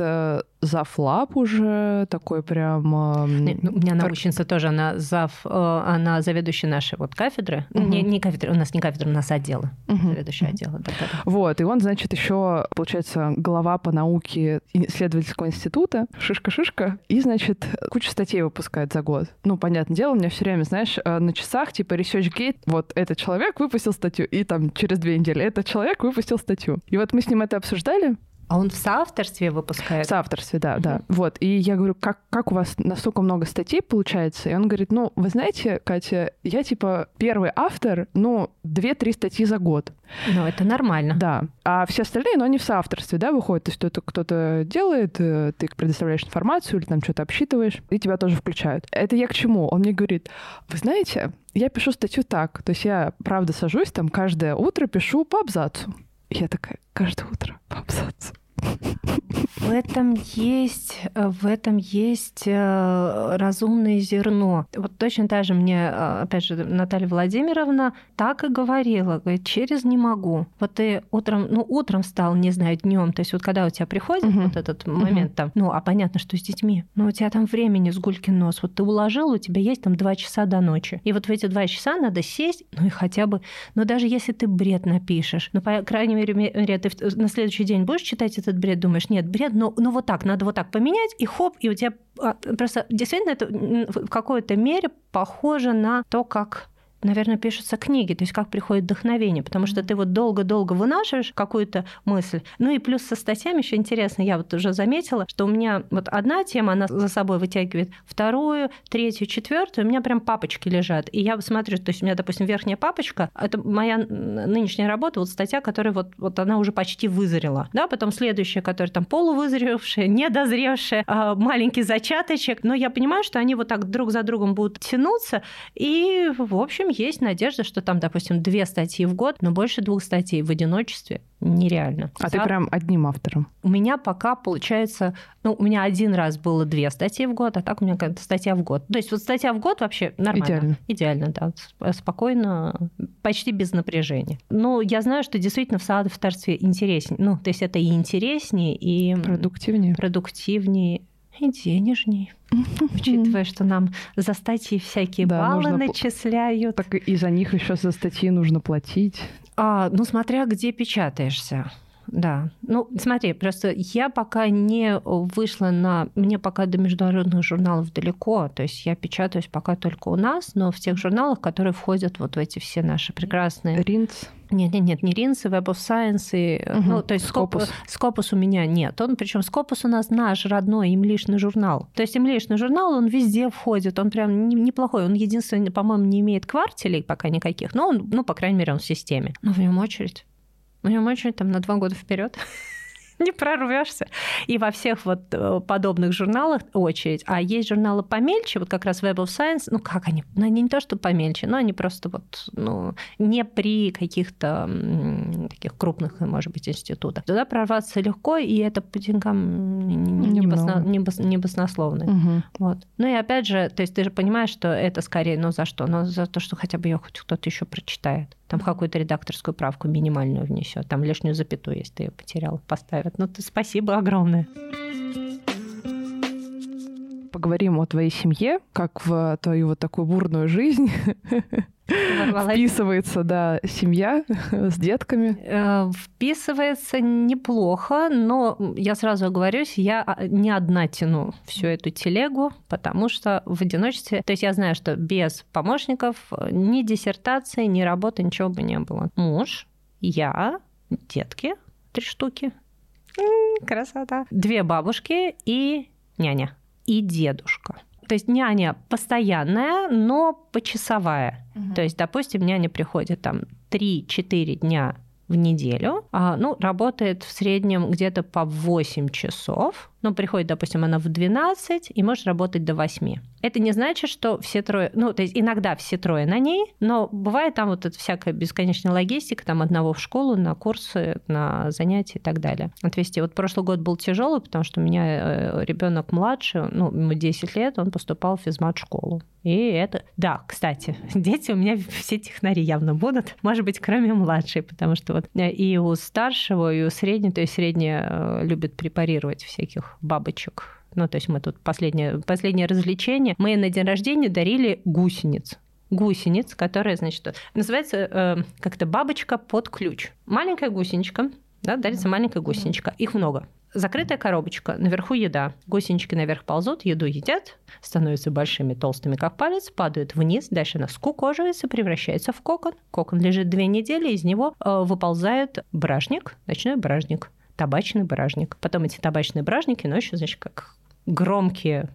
зав лаб уже, такой прям... Ну, у меня научница тоже, она зав, э, она заведующая нашей вот кафедры. Угу. Не, не кафедры, у нас не кафедра, у нас отдела. Угу. Заведующая отдела, да, да, Вот, и он, значит, еще, получается, глава по науке исследовательского института, шишка-шишка, и, значит, кучу статей выпускает за год. Ну, понятное дело, у меня все время, знаешь, э, на часах, типа, ResearchGate, вот этот человек выпустил статью, и там через две недели этот человек выпустил статью. И вот мы с ним это обсуждали, а он в соавторстве выпускает? В соавторстве, да, да. Вот. И я говорю, как, как у вас настолько много статей получается? И он говорит, ну, вы знаете, Катя, я типа первый автор, ну, две-три статьи за год. Ну, это нормально. Да. А все остальные, но они в соавторстве, да, выходят. То есть кто-то, кто-то делает, э, ты предоставляешь информацию или там что-то обсчитываешь, и тебя тоже включают. Это я к чему? Он мне говорит, вы знаете, я пишу статью так. То есть я, правда, сажусь там каждое утро, пишу по абзацу. Я такая, каждое утро по абзацу. В этом есть, в этом есть э, разумное зерно. Вот точно так же мне, э, опять же, Наталья Владимировна так и говорила, говорит, через не могу. Вот ты утром, ну, утром встал, не знаю, днем, то есть вот когда у тебя приходит uh-huh. вот этот момент uh-huh. там, ну, а понятно, что с детьми, но у тебя там времени с гулькин нос, вот ты уложил, у тебя есть там два часа до ночи. И вот в эти два часа надо сесть, ну и хотя бы, ну даже если ты бред напишешь, ну, по крайней мере, ты на следующий день будешь читать этот бред, думаешь, нет, бред, ну, ну вот так, надо вот так поменять, и хоп, и у тебя а, просто действительно это в какой-то мере похоже на то, как наверное, пишутся книги, то есть как приходит вдохновение, потому что ты вот долго-долго вынашиваешь какую-то мысль. Ну и плюс со статьями еще интересно, я вот уже заметила, что у меня вот одна тема, она за собой вытягивает вторую, третью, четвертую, у меня прям папочки лежат. И я смотрю, то есть у меня, допустим, верхняя папочка, это моя нынешняя работа, вот статья, которая вот, вот она уже почти вызрела. Да, потом следующая, которая там полувызревшая, недозревшая, а, маленький зачаточек. Но я понимаю, что они вот так друг за другом будут тянуться. И, в общем, есть надежда, что там, допустим, две статьи в год, но больше двух статей в одиночестве нереально. А За... ты прям одним автором? У меня пока получается, ну, у меня один раз было две статьи в год, а так у меня какая-то статья в год. То есть вот статья в год вообще нормально. Идеально. Идеально, да. Спокойно, почти без напряжения. Но я знаю, что действительно в соавторстве интереснее. Ну, то есть это и интереснее, и... Продуктивнее. Продуктивнее и денежнее. Учитывая, что нам за статьи всякие да, баллы нужно... начисляют. Так и за них еще за статьи нужно платить. А, ну, смотря где печатаешься. Да. Ну, смотри, просто я пока не вышла на... Мне пока до международных журналов далеко, то есть я печатаюсь пока только у нас, но в тех журналах, которые входят вот в эти все наши прекрасные... Ринц? Нет, нет, нет, не Ринс, Web of Science, и, угу. ну, то есть Scopus. Scopus у меня нет. Он, причем Scopus у нас наш родной имлишный журнал. То есть имлишный журнал, он везде входит, он прям неплохой. Он единственный, по-моему, не имеет квартелей пока никаких, но он, ну, по крайней мере, он в системе. Но в нем очередь. У него очередь там на два года вперед. не прорвешься. И во всех вот э, подобных журналах очередь. А есть журналы помельче, вот как раз Web of Science, ну как они, ну они не то, что помельче, но они просто вот, ну, не при каких-то таких крупных, может быть, институтах. Туда прорваться легко, и это по деньгам не, басно, не, бас, не баснословно. Угу. Вот. Ну и опять же, то есть ты же понимаешь, что это скорее, ну за что? Ну за то, что хотя бы ее хоть кто-то еще прочитает там какую-то редакторскую правку минимальную внесет, там лишнюю запятую, если ты ее потерял, поставят. Ну, ты спасибо огромное поговорим о твоей семье, как в твою вот такую бурную жизнь вписывается, да, семья с детками. Э, вписывается неплохо, но я сразу оговорюсь, я а, не одна тяну всю эту телегу, потому что в одиночестве, то есть я знаю, что без помощников ни диссертации, ни работы, ничего бы не было. Муж, я, детки, три штуки, красота, две бабушки и няня и дедушка. То есть няня постоянная, но почасовая. Угу. То есть, допустим, няня приходит там 3-4 дня в неделю, а, ну, работает в среднем где-то по 8 часов, ну, приходит, допустим, она в 12 и может работать до 8. Это не значит, что все трое, ну, то есть иногда все трое на ней, но бывает там вот эта всякая бесконечная логистика, там одного в школу, на курсы, на занятия и так далее. Отвести. Вот прошлый год был тяжелый, потому что у меня э, ребенок младше, ну, ему 10 лет, он поступал в физмат-школу. И это... Да, кстати, дети у меня все технари явно будут, может быть, кроме младшей, потому что вот э, и у старшего, и у среднего, то есть средняя э, любит препарировать всяких бабочек. Ну, то есть мы тут последнее, последнее развлечение. Мы на день рождения дарили гусениц гусениц, которая, значит, называется э, как-то бабочка под ключ. Маленькая гусеничка, да, дарится маленькая гусеничка. Их много. Закрытая коробочка, наверху еда. Гусенички наверх ползут, еду едят, становятся большими, толстыми, как палец, падают вниз, дальше она скукоживается, превращается в кокон. Кокон лежит две недели, из него э, выползает бражник, ночной бражник табачный бражник. Потом эти табачные бражники ночью, значит, как громкие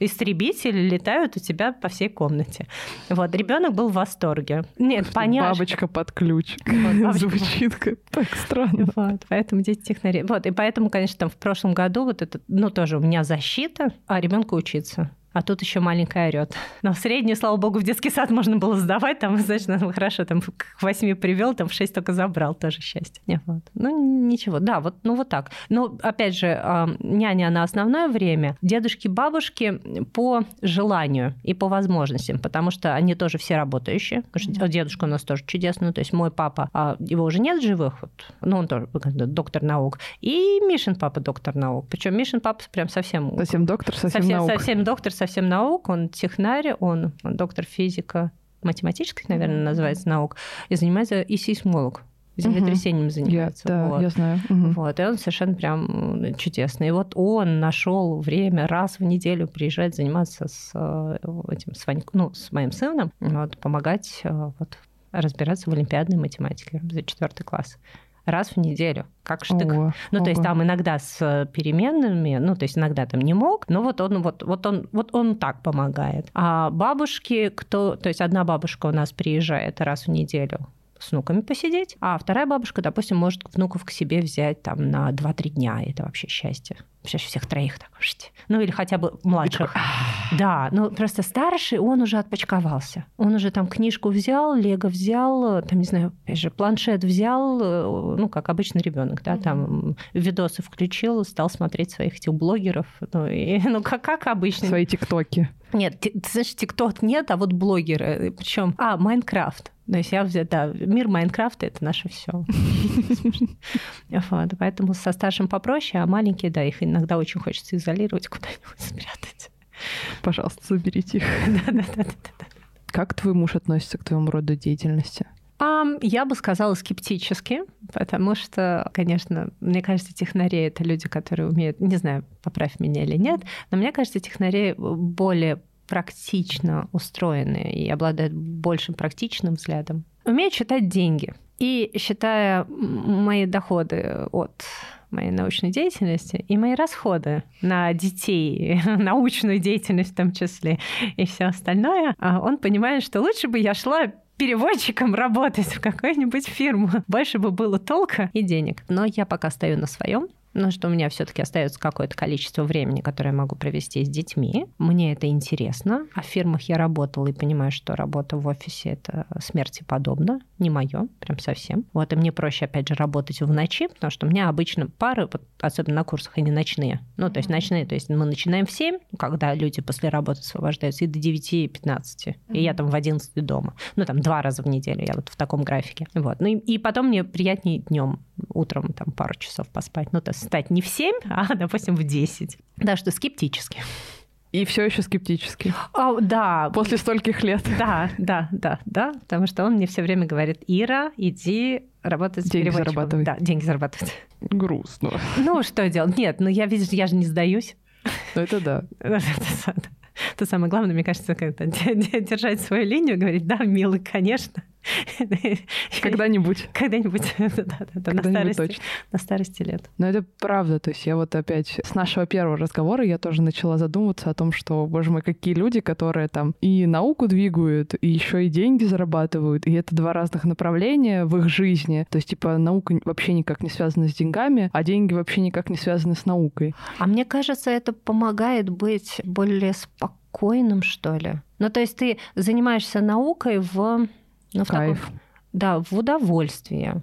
истребители летают у тебя по всей комнате. Вот, ребенок был в восторге. Нет, понятно. Бабочка под ключ. Вот, Звучит как так странно. Вот, поэтому дети технари. Вот, и поэтому, конечно, там в прошлом году вот это, ну, тоже у меня защита, а ребенку учиться а тут еще маленькая орет. Но в среднюю, слава богу, в детский сад можно было сдавать, там, значит, ну, хорошо, там к восьми привел, там в шесть только забрал, тоже счастье. Нет, вот. Ну, ничего, да, вот, ну вот так. Но, опять же, няня на основное время, дедушки, бабушки по желанию и по возможностям, потому что они тоже все работающие. Что дедушка у нас тоже чудесный, то есть мой папа, а его уже нет живых, вот, ну, он тоже доктор наук, и Мишин папа доктор наук. Причем Мишин папа прям совсем... Совсем доктор, совсем, совсем наук. Совсем доктор, совсем наук, он технарь, он, доктор физика, математических, наверное, называется наук, и занимается и сейсмолог. землетрясением занимается. Я, да, вот. я знаю. Угу. Вот, и он совершенно прям чудесный. И вот он нашел время раз в неделю приезжать заниматься с э, этим, с, Вань, ну, с моим сыном, вот, помогать э, вот, разбираться в олимпиадной математике за четвертый класс раз в неделю. Как штык. Ого, ну, ого. то есть там иногда с переменными, ну, то есть иногда там не мог, но вот он вот, вот он вот он так помогает. А бабушки, кто, то есть одна бабушка у нас приезжает раз в неделю с внуками посидеть, а вторая бабушка, допустим, может внуков к себе взять там на 2-3 дня. Это вообще счастье. Сейчас всех троих так Ну или хотя бы младших. Да, ну просто старший, он уже отпочковался. Он уже там книжку взял, лего взял, там, не знаю, опять же, планшет взял, э, ну, как обычный ребенок, да, там видосы включил, стал смотреть своих этих блогеров. Ну, и, ну как, как обычно. Свои тиктоки. Нет, ты знаешь, ТикТок нет, а вот блогеры. Причем, а, Майнкрафт. То есть я да, мир Майнкрафта это наше все. Вот, поэтому со старшим попроще, а маленькие, да, их иногда очень хочется изолировать, куда-нибудь спрятать. Пожалуйста, заберите их. Да-да-да. Как твой муж относится к твоему роду деятельности? Я бы сказала скептически, потому что, конечно, мне кажется, технари — это люди, которые умеют, не знаю, поправь меня или нет, но мне кажется, технари более практично устроены и обладают большим практичным взглядом. Умеют считать деньги. И считая мои доходы от моей научной деятельности и мои расходы на детей, научную деятельность в том числе и все остальное, а он понимает, что лучше бы я шла переводчиком работать в какую-нибудь фирму. Больше бы было толка и денег. Но я пока стою на своем но что у меня все-таки остается какое-то количество времени, которое я могу провести с детьми. Мне это интересно. А в фирмах я работала и понимаю, что работа в офисе это смерти подобно, не мое, прям совсем. Вот и мне проще, опять же, работать в ночи, потому что у меня обычно пары, вот, особенно на курсах, они ночные. Ну, то есть ночные, то есть мы начинаем в 7, когда люди после работы освобождаются, и до 9-15. И я там в 11 дома. Ну, там два раза в неделю я вот в таком графике. Вот. Ну и, и потом мне приятнее днем утром там пару часов поспать. Ну, то есть встать не в 7, а, допустим, в 10. Да, что скептически. И все еще скептически. О, да. После стольких лет. Да, да, да, да. Потому что он мне все время говорит: Ира, иди работать деньги с зарабатывать. Да, деньги зарабатывать. Грустно. Ну, что делать? Нет, ну я, видишь, я же не сдаюсь. Ну, это да. То самое главное, мне кажется, как-то держать свою линию, говорить, да, милый, конечно. Когда-нибудь. Когда-нибудь, да, да, да, на старости, точно. на старости лет. Но это правда, то есть я вот опять с нашего первого разговора я тоже начала задумываться о том, что, боже мой, какие люди, которые там и науку двигают, и еще и деньги зарабатывают, и это два разных направления в их жизни. То есть, типа, наука вообще никак не связана с деньгами, а деньги вообще никак не связаны с наукой. А мне кажется, это помогает быть более спокойным, что ли. Ну, то есть ты занимаешься наукой в ну, в Кайф. Таком, да, в удовольствие.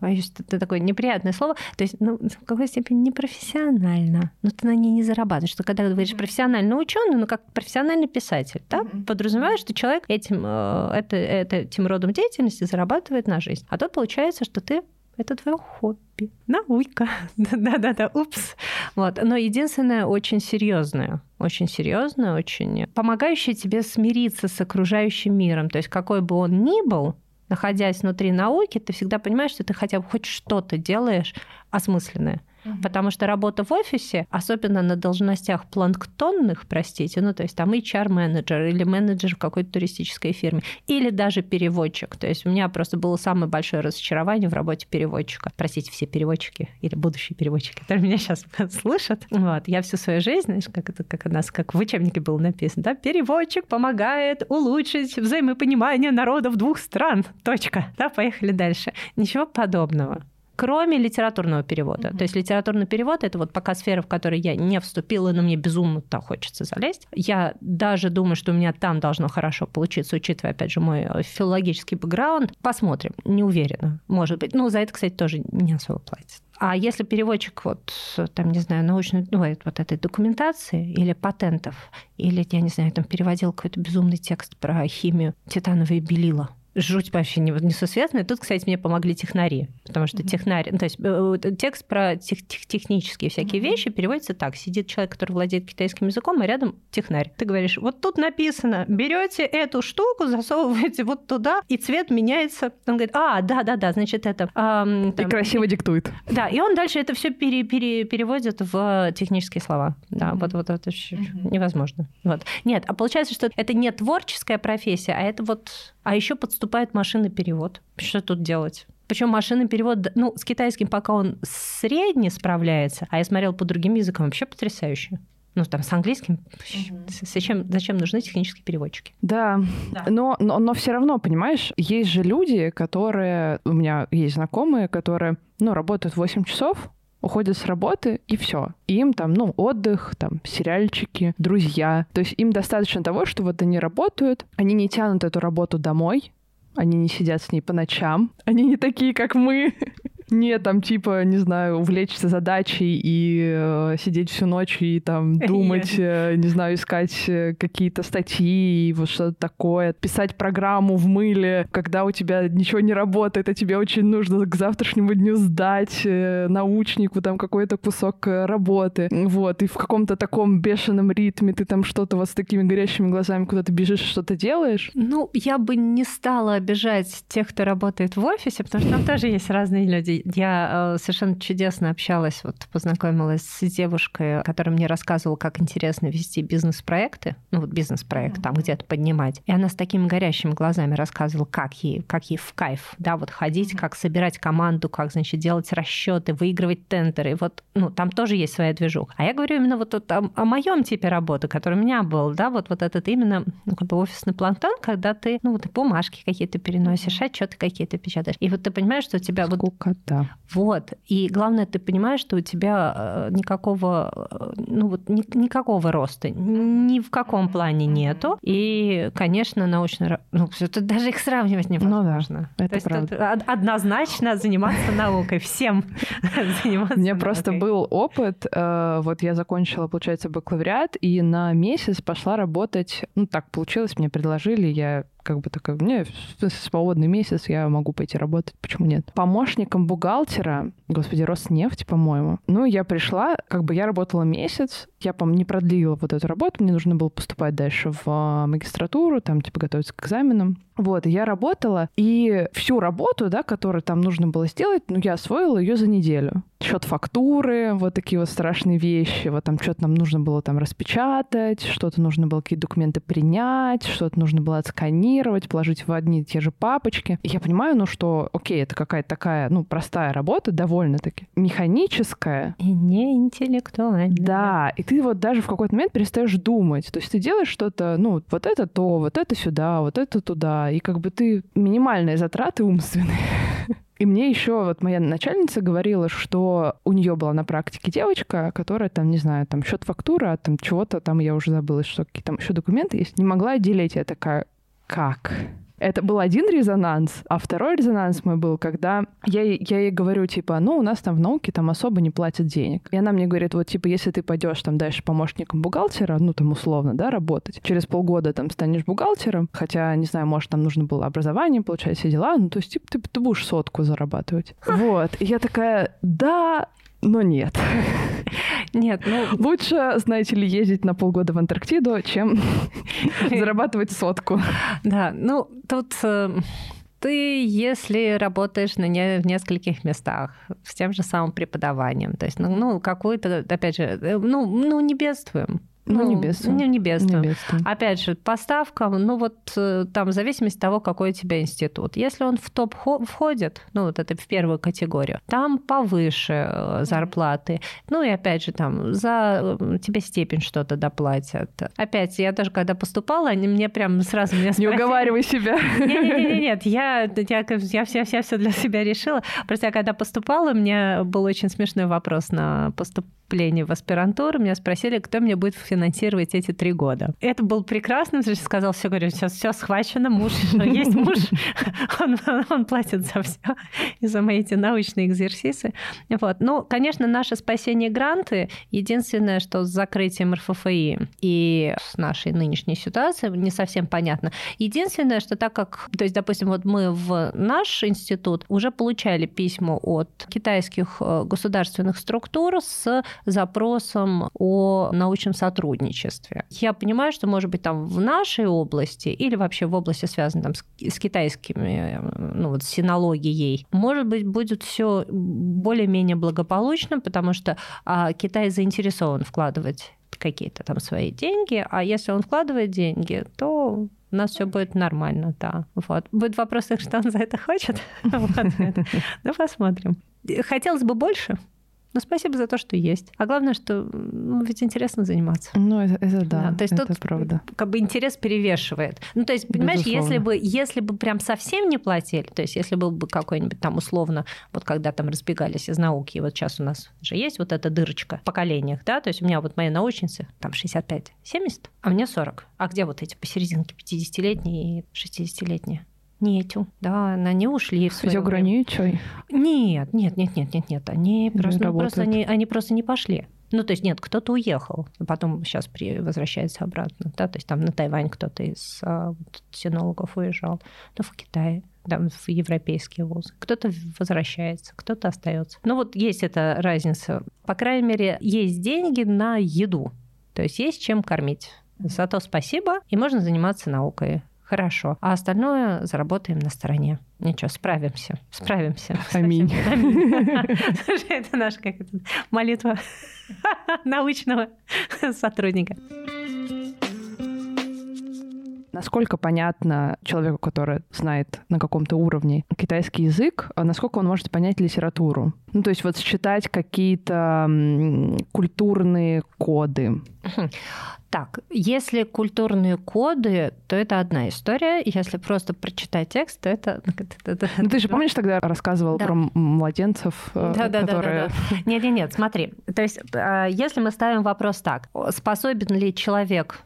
Боюсь, это такое неприятное слово. То есть, ну, в какой степени непрофессионально. Но ты на ней не зарабатываешь. Что когда ты говоришь профессионально ученый, ну, как профессиональный писатель, да, mm-hmm. подразумеваешь, что человек этим, э, это, это, этим родом деятельности зарабатывает на жизнь. А тут получается, что ты это твое хобби. Наука. Да-да-да, упс. Вот. Но единственное, очень серьезное. Очень серьезное, очень помогающее тебе смириться с окружающим миром. То есть какой бы он ни был, находясь внутри науки, ты всегда понимаешь, что ты хотя бы хоть что-то делаешь осмысленное. Угу. Потому что работа в офисе, особенно на должностях планктонных, простите, ну то есть там HR-менеджер или менеджер в какой-то туристической фирме, или даже переводчик. То есть у меня просто было самое большое разочарование в работе переводчика. Простите, все переводчики или будущие переводчики, которые меня сейчас слышат. Вот, я всю свою жизнь, знаешь, как это, как у нас, как в учебнике было написано, да, переводчик помогает улучшить взаимопонимание народов двух стран. Точка. Да, поехали дальше. Ничего подобного кроме литературного перевода. Mm-hmm. То есть литературный перевод это вот пока сфера, в которой я не вступила, но мне безумно так хочется залезть. Я даже думаю, что у меня там должно хорошо получиться, учитывая, опять же, мой э, филологический бэкграунд. Посмотрим, не уверена, может быть. Ну, за это, кстати, тоже не особо платят. А если переводчик вот, там, не знаю, научной, ну, вот этой документации или патентов, или, я не знаю, там переводил какой-то безумный текст про химию титановые белила, жуть вообще несусветная. Тут, кстати, мне помогли технари, потому что технарь, ну, то есть э, текст про тех, тех, технические всякие вещи переводится так. Сидит человек, который владеет китайским языком, а рядом технарь. Ты говоришь, вот тут написано, берете эту штуку, засовываете вот туда, и цвет меняется. Он говорит, а, да-да-да, значит, это... Эм, там, и красиво диктует. Да, и он дальше это все пере, пере, переводит в технические слова. Да, mm-hmm. вот, вот это mm-hmm. невозможно. Вот. Нет, а получается, что это не творческая профессия, а это вот... А еще подступает машинный перевод. Что тут делать? Причем машинный перевод, ну, с китайским пока он средне справляется, а я смотрел по другим языкам, вообще потрясающе ну, там, с английским, угу. зачем, зачем нужны технические переводчики? Да, да. Но, но, но все равно, понимаешь, есть же люди, которые, у меня есть знакомые, которые, ну, работают 8 часов, уходят с работы, и все. Им там, ну, отдых, там, сериальчики, друзья. То есть им достаточно того, что вот они работают, они не тянут эту работу домой, они не сидят с ней по ночам, они не такие, как мы, не там типа, не знаю, увлечься задачей и э, сидеть всю ночь и там думать, э, не знаю, искать э, какие-то статьи и вот что-то такое, писать программу в мыле, когда у тебя ничего не работает, а тебе очень нужно к завтрашнему дню сдать э, научнику там какой-то кусок э, работы, вот, и в каком-то таком бешеном ритме ты там что-то вот с такими горящими глазами куда-то бежишь, что-то делаешь. Ну, я бы не стала обижать тех, кто работает в офисе, потому что там тоже есть разные люди я э, совершенно чудесно общалась, вот познакомилась с девушкой, которая мне рассказывала, как интересно вести бизнес-проекты, ну вот бизнес-проект там где-то поднимать. И она с такими горящими глазами рассказывала, как ей, как ей в кайф, да, вот ходить, как собирать команду, как, значит, делать расчеты, выигрывать тендеры. Вот, ну, там тоже есть своя движуха. А я говорю именно вот о, о моем типе работы, который у меня был, да, вот, вот этот именно ну, как бы офисный планктон, когда ты, ну, вот бумажки какие-то переносишь, отчеты какие-то печатаешь. И вот ты понимаешь, что у тебя Сколько, вот... Да. Вот. И главное, ты понимаешь, что у тебя э, никакого, э, ну вот ни, никакого роста ни в каком плане нету. И, конечно, научно, ну, это даже их сравнивать невозможно. Ну, да, это То правда. есть это однозначно заниматься наукой, всем заниматься У меня просто был опыт, э, вот я закончила, получается, бакалавриат, и на месяц пошла работать, ну так получилось, мне предложили, я как бы такая, мне свободный месяц, я могу пойти работать, почему нет? Помощником бухгалтера, господи, Роснефть, по-моему. Ну, я пришла, как бы я работала месяц, я, по не продлила вот эту работу, мне нужно было поступать дальше в а, магистратуру, там, типа, готовиться к экзаменам. Вот, я работала, и всю работу, да, которую там нужно было сделать, ну, я освоила ее за неделю. Счет фактуры, вот такие вот страшные вещи, вот там что-то нам нужно было там распечатать, что-то нужно было какие-то документы принять, что-то нужно было отсканировать, положить в одни и те же папочки. И я понимаю, ну, что, окей, это какая-то такая, ну, простая работа, довольно-таки, механическая. И не интеллектуальная. Да, и ты вот даже в какой-то момент перестаешь думать. То есть ты делаешь что-то, ну, вот это то, вот это сюда, вот это туда, и как бы ты минимальные затраты умственные. И мне еще вот моя начальница говорила, что у нее была на практике девочка, которая там, не знаю, там счет фактура, там чего-то там, я уже забыла, что какие там еще документы есть, не могла отделить. Я такая, как? Это был один резонанс, а второй резонанс мой был, когда я, я ей говорю, типа, ну, у нас там в науке там особо не платят денег. И она мне говорит, вот, типа, если ты пойдешь там дальше помощником бухгалтера, ну, там, условно, да, работать, через полгода там станешь бухгалтером, хотя, не знаю, может, там нужно было образование получать, все дела, ну, то есть, типа, ты, ты будешь сотку зарабатывать. Вот. И я такая, да, но нет. Нет, ну... Лучше, знаете ли, ездить на полгода в Антарктиду, чем зарабатывать сотку. Да, ну, тут э, ты, если работаешь на не, в нескольких местах с тем же самым преподаванием, то есть, ну, ну какую-то, опять же, э, ну, ну не бедствуем. Ну, ну, не бедствуем. Не, не бедствуем. Не бедствуем. Опять же, по ставкам, ну вот э, там в зависимости от того, какой у тебя институт. Если он в топ входит, ну вот это в первую категорию, там повыше э, зарплаты. Ну и опять же, там за э, тебе степень что-то доплатят. Опять, я даже когда поступала, они мне прям сразу меня спросили... Не уговаривай себя. Нет, нет, я, я, я, все, я все для себя решила. Просто я когда поступала, у меня был очень смешной вопрос на поступление в аспирантуру. Меня спросили, кто мне будет финансировать финансировать эти три года. Это был прекрасно, что сказал, все, говорю, сейчас все схвачено, муж, есть муж, он, он платит за все, и за мои эти научные экзерсисы. Вот. Ну, конечно, наше спасение гранты, единственное, что с закрытием РФФИ и с нашей нынешней ситуацией не совсем понятно. Единственное, что так как, то есть, допустим, вот мы в наш институт уже получали письма от китайских э, государственных структур с запросом о научном сотрудничестве. Я понимаю, что, может быть, там в нашей области или вообще в области, связанной там, с, с китайскими, ну вот, синологией, может быть, будет все более-менее благополучно, потому что а, Китай заинтересован вкладывать какие-то там свои деньги, а если он вкладывает деньги, то у нас все будет нормально, да. Вот. Будет вопрос, что он за это хочет. Ну, посмотрим. Хотелось бы больше, но спасибо за то, что есть. А главное, что ну, ведь интересно заниматься. Ну, это, это да, да. То есть это тут правда. как бы интерес перевешивает. Ну, то есть, понимаешь, если бы, если бы прям совсем не платили, то есть если был бы какой-нибудь там условно, вот когда там разбегались из науки, и вот сейчас у нас же есть вот эта дырочка в поколениях, да, то есть у меня вот мои научницы там 65-70, а мне 40. А где вот эти посерединке 50-летние и 60-летние? Нету, да, они ушли в свое время. чай? Нет, нет, нет, нет, нет, нет, они просто, ну, просто они, они просто не пошли. Ну, то есть нет, кто-то уехал, а потом сейчас при, возвращается обратно, да, то есть там на Тайвань кто-то из а, вот, синологов уезжал, ну, в Китае, да, в европейские вузы. Кто-то возвращается, кто-то остается. Ну, вот есть эта разница. По крайней мере, есть деньги на еду, то есть есть чем кормить. Зато спасибо, и можно заниматься наукой. Хорошо. А остальное заработаем на стороне. Ничего, справимся. Справимся. Аминь. Это наша как это, молитва научного сотрудника. Насколько понятно человеку, который знает на каком-то уровне китайский язык, а насколько он может понять литературу? Ну, то есть вот считать какие-то культурные коды. Так, если культурные коды, то это одна история. Если просто прочитать текст, то это... Ну, ты же помнишь, тогда рассказывал да. про младенцев, да, да, которые... Нет-нет-нет, смотри. То есть, а, если мы ставим вопрос так, способен ли человек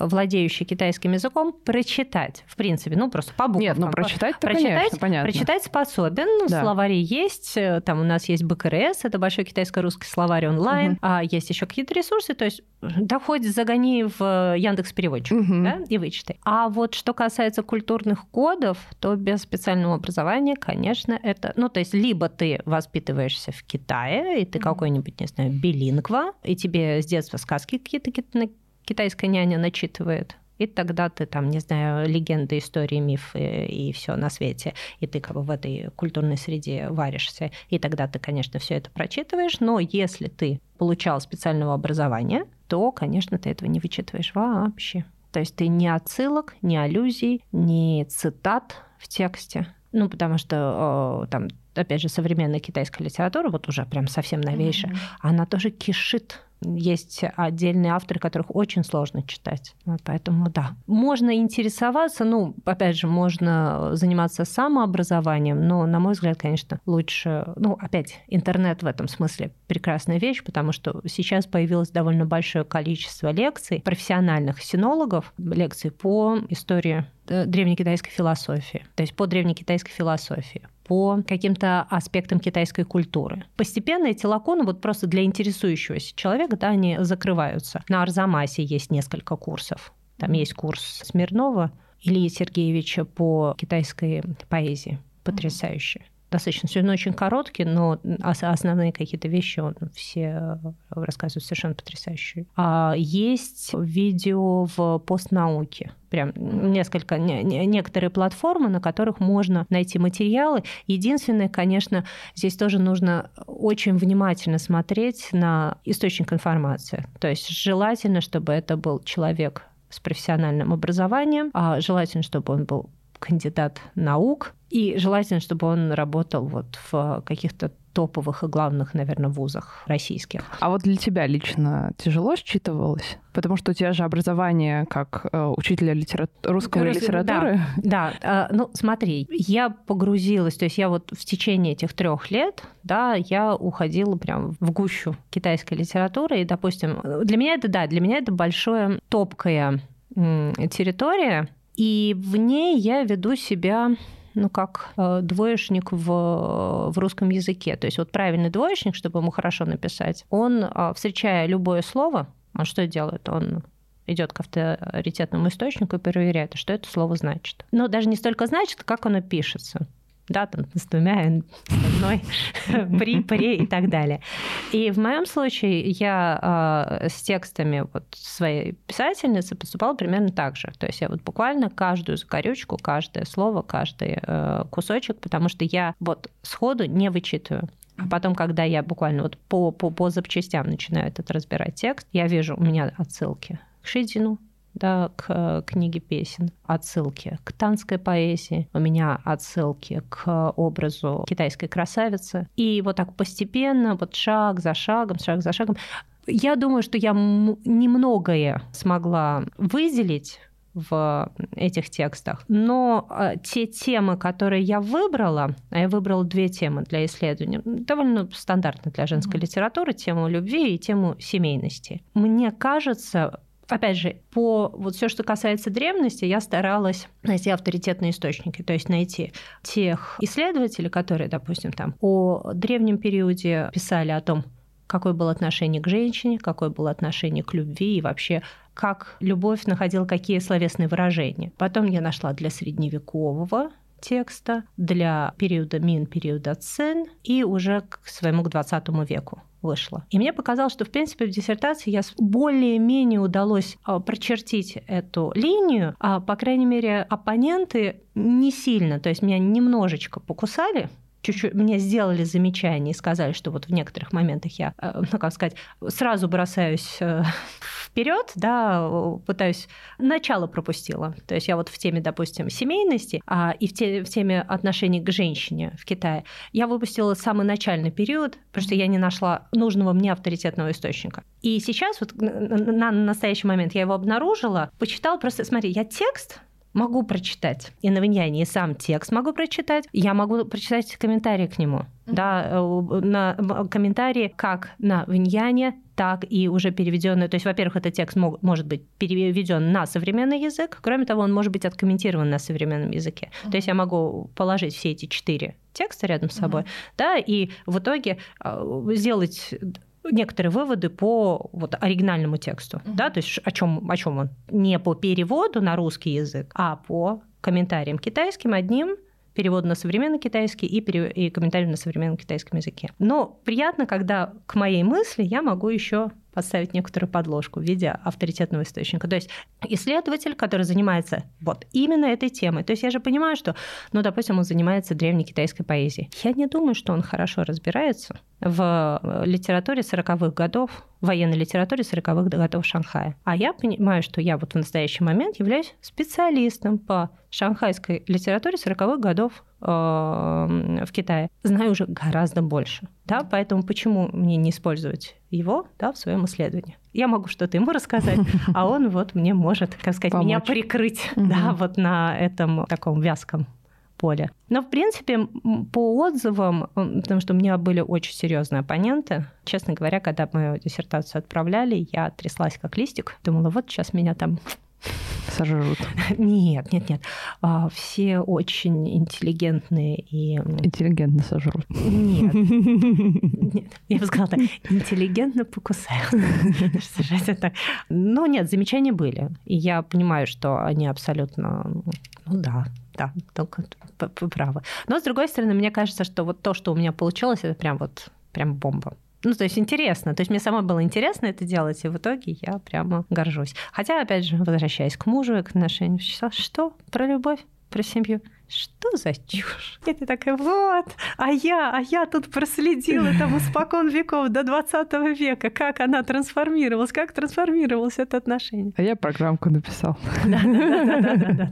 владеющий китайским языком, прочитать, в принципе, ну, просто по буквам. Нет, ну, прочитать прочитать, конечно, понятно. Прочитать способен, ну, да. словари есть, э, там у нас есть БКРС, это большой китайско-русский словарь онлайн, угу. а есть еще какие-то ресурсы, то есть да хоть загони в Яндекс переводчик угу. да, и вычитай. А вот что касается культурных кодов, то без специального образования, конечно, это, ну, то есть либо ты воспитываешься в Китае, и ты угу. какой-нибудь, не знаю, билингва, и тебе с детства сказки какие-то китайская няня начитывает, и тогда ты там, не знаю, легенды, истории, мифы и все на свете, и ты как бы в этой культурной среде варишься, и тогда ты, конечно, все это прочитываешь, но если ты получал специального образования, то, конечно, ты этого не вычитываешь вообще. То есть ты ни отсылок, ни аллюзий, ни цитат в тексте. Ну, потому что там, опять же, современная китайская литература, вот уже прям совсем новейшая, mm-hmm. она тоже кишит есть отдельные авторы, которых очень сложно читать. Вот поэтому да. Можно интересоваться, ну, опять же, можно заниматься самообразованием, но, на мой взгляд, конечно, лучше... Ну, опять, интернет в этом смысле прекрасная вещь, потому что сейчас появилось довольно большое количество лекций профессиональных синологов, лекций по истории э, древнекитайской философии, то есть по древнекитайской философии по каким-то аспектам китайской культуры. Постепенно эти лаконы вот просто для интересующегося человека, да, они закрываются. На Арзамасе есть несколько курсов. Там есть курс Смирнова Ильи Сергеевича по китайской поэзии. Потрясающе достаточно все очень короткий, но основные какие-то вещи он все э, рассказывает совершенно потрясающие. А есть видео в постнауке. Прям несколько, не, некоторые платформы, на которых можно найти материалы. Единственное, конечно, здесь тоже нужно очень внимательно смотреть на источник информации. То есть желательно, чтобы это был человек с профессиональным образованием, а желательно, чтобы он был кандидат наук, и желательно, чтобы он работал вот в каких-то топовых и главных, наверное, вузах российских. А вот для тебя лично тяжело считывалось? Потому что у тебя же образование как э, учителя литера... русского Рус... литературы. Да, да. Э, ну смотри, я погрузилась, то есть я вот в течение этих трех лет, да, я уходила прям в гущу китайской литературы, и, допустим, для меня это, да, для меня это большое топкая территория, и в ней я веду себя ну, как э, двоечник в, в русском языке. То есть вот правильный двоечник, чтобы ему хорошо написать, он, э, встречая любое слово, он что делает? Он идет к авторитетному источнику и проверяет, что это слово значит. Но даже не столько значит, как оно пишется да, там с двумя, с одной, при, при и так далее. И в моем случае я э, с текстами вот своей писательницы поступала примерно так же. То есть я вот буквально каждую закорючку, каждое слово, каждый э, кусочек, потому что я вот сходу не вычитываю. А потом, когда я буквально вот по, по, по запчастям начинаю этот разбирать текст, я вижу у меня отсылки к Шидину, да, к э, книге песен, отсылки к танской поэзии, у меня отсылки к образу китайской красавицы. И вот так постепенно, вот шаг за шагом, шаг за шагом, я думаю, что я немногое смогла выделить в этих текстах. Но э, те темы, которые я выбрала, а я выбрала две темы для исследования, довольно стандартно для женской литературы, тему любви и тему семейности. Мне кажется, опять же, по вот все, что касается древности, я старалась найти авторитетные источники, то есть найти тех исследователей, которые, допустим, там о древнем периоде писали о том, какое было отношение к женщине, какое было отношение к любви и вообще как любовь находила какие словесные выражения. Потом я нашла для средневекового текста, для периода Мин, периода Цин и уже к своему к 20 веку вышла. И мне показалось, что, в принципе, в диссертации я более-менее удалось а, прочертить эту линию, а, по крайней мере, оппоненты не сильно, то есть меня немножечко покусали, чуть-чуть мне сделали замечание и сказали, что вот в некоторых моментах я, э, ну как сказать, сразу бросаюсь э, вперед, да, пытаюсь начало пропустила. То есть я вот в теме, допустим, семейности а, и в, те, в теме отношений к женщине в Китае я выпустила самый начальный период, потому что я не нашла нужного мне авторитетного источника. И сейчас вот на настоящий момент я его обнаружила, почитала просто, смотри, я текст могу прочитать. И на Виньяне и сам текст могу прочитать. Я могу прочитать комментарии к нему. Mm-hmm. Да, э, на комментарии как на Виньяне, так и уже переведенный. То есть, во-первых, этот текст мог, может быть переведен на современный язык. Кроме того, он может быть откомментирован на современном языке. Mm-hmm. То есть я могу положить все эти четыре текста рядом с собой, mm-hmm. да, и в итоге э, сделать некоторые выводы по вот оригинальному тексту, mm-hmm. да, то есть о чем о чем он не по переводу на русский язык, а по комментариям китайским одним перевод на современный китайский и, перев... и комментарий на современном китайском языке. Но приятно, когда к моей мысли я могу еще поставить некоторую подложку в виде авторитетного источника. То есть исследователь, который занимается вот именно этой темой. То есть я же понимаю, что, ну, допустим, он занимается древней китайской поэзией. Я не думаю, что он хорошо разбирается в литературе 40-х годов, военной литературе 40-х годов Шанхая. А я понимаю, что я вот в настоящий момент являюсь специалистом по шанхайской литературе 40-х годов э, в Китае. Знаю уже гораздо больше. Да? Поэтому почему мне не использовать его да, в своем исследовании? Я могу что-то ему рассказать, а он вот мне может, как сказать, Помочь. меня прикрыть да, вот на этом таком вязком поле. Но, в принципе, по отзывам, потому что у меня были очень серьезные оппоненты, честно говоря, когда мою диссертацию отправляли, я тряслась как листик, думала, вот сейчас меня там сожрут. Нет, нет, нет. А, все очень интеллигентные и... Интеллигентно сожрут. Нет. нет. Я бы сказала так, интеллигентно покусают. Ну, нет, замечания были. И я понимаю, что они абсолютно... Ну да, да, только правы. Но, с другой стороны, мне кажется, что вот то, что у меня получилось, это прям вот прям бомба. Ну, то есть интересно. То есть мне самой было интересно это делать, и в итоге я прямо горжусь. Хотя, опять же, возвращаясь к мужу и к отношениям, что? Про любовь? Про семью? Что за чушь? И ты такая, вот, а я, а я тут проследила там испокон веков до 20 века, как она трансформировалась, как трансформировалось это отношение. А я программку написал. Да-да-да.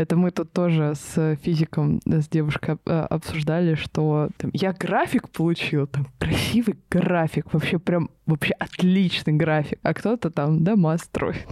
Это мы тут тоже с физиком, с девушкой э, обсуждали, что там, я график получил, там красивый график, вообще прям вообще отличный график, а кто-то там дома строит.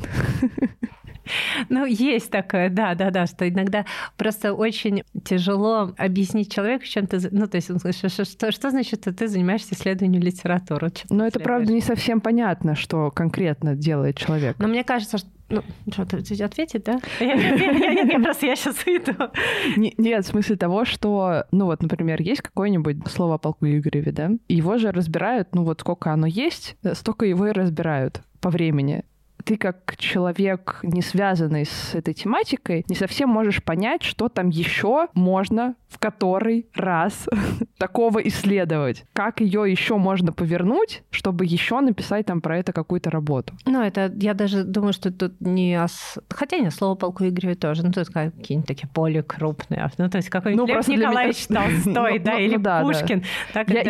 Ну, есть такое, да, да, да, что иногда просто очень тяжело объяснить человеку, чем ты... Ну, то есть, что, что, что, что значит, что ты занимаешься исследованием литературы? Но это, правда, не совсем понятно, что конкретно делает человек. Но мне кажется, что ну, что, ты ответить, да? Я просто я сейчас иду. Нет, в смысле того, что, ну вот, например, есть какое-нибудь слово о полку Игореве, да? Его же разбирают, ну вот сколько оно есть, столько его и разбирают по времени ты как человек, не связанный с этой тематикой, не совсем можешь понять, что там еще можно в который раз такого исследовать. Как ее еще можно повернуть, чтобы еще написать там про это какую-то работу. Ну, это я даже думаю, что тут не ос... Хотя не слово полку Игореве тоже. Ну, есть какие-нибудь такие поле крупные. Ну, то есть какой-нибудь ну, Лев Николаевич меня... Толстой, да, ну, или ну Пушкин.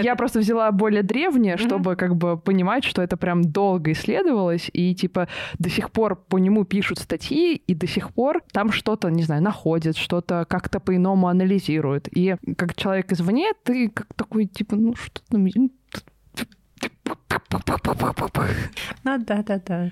Я просто взяла более древнее, чтобы как бы понимать, что это прям долго исследовалось, и типа до сих пор по нему пишут статьи, и до сих пор там что-то, не знаю, находят, что-то как-то по-иному анализируют. И как человек извне, ты как такой, типа, ну что там... Ну да, да, да.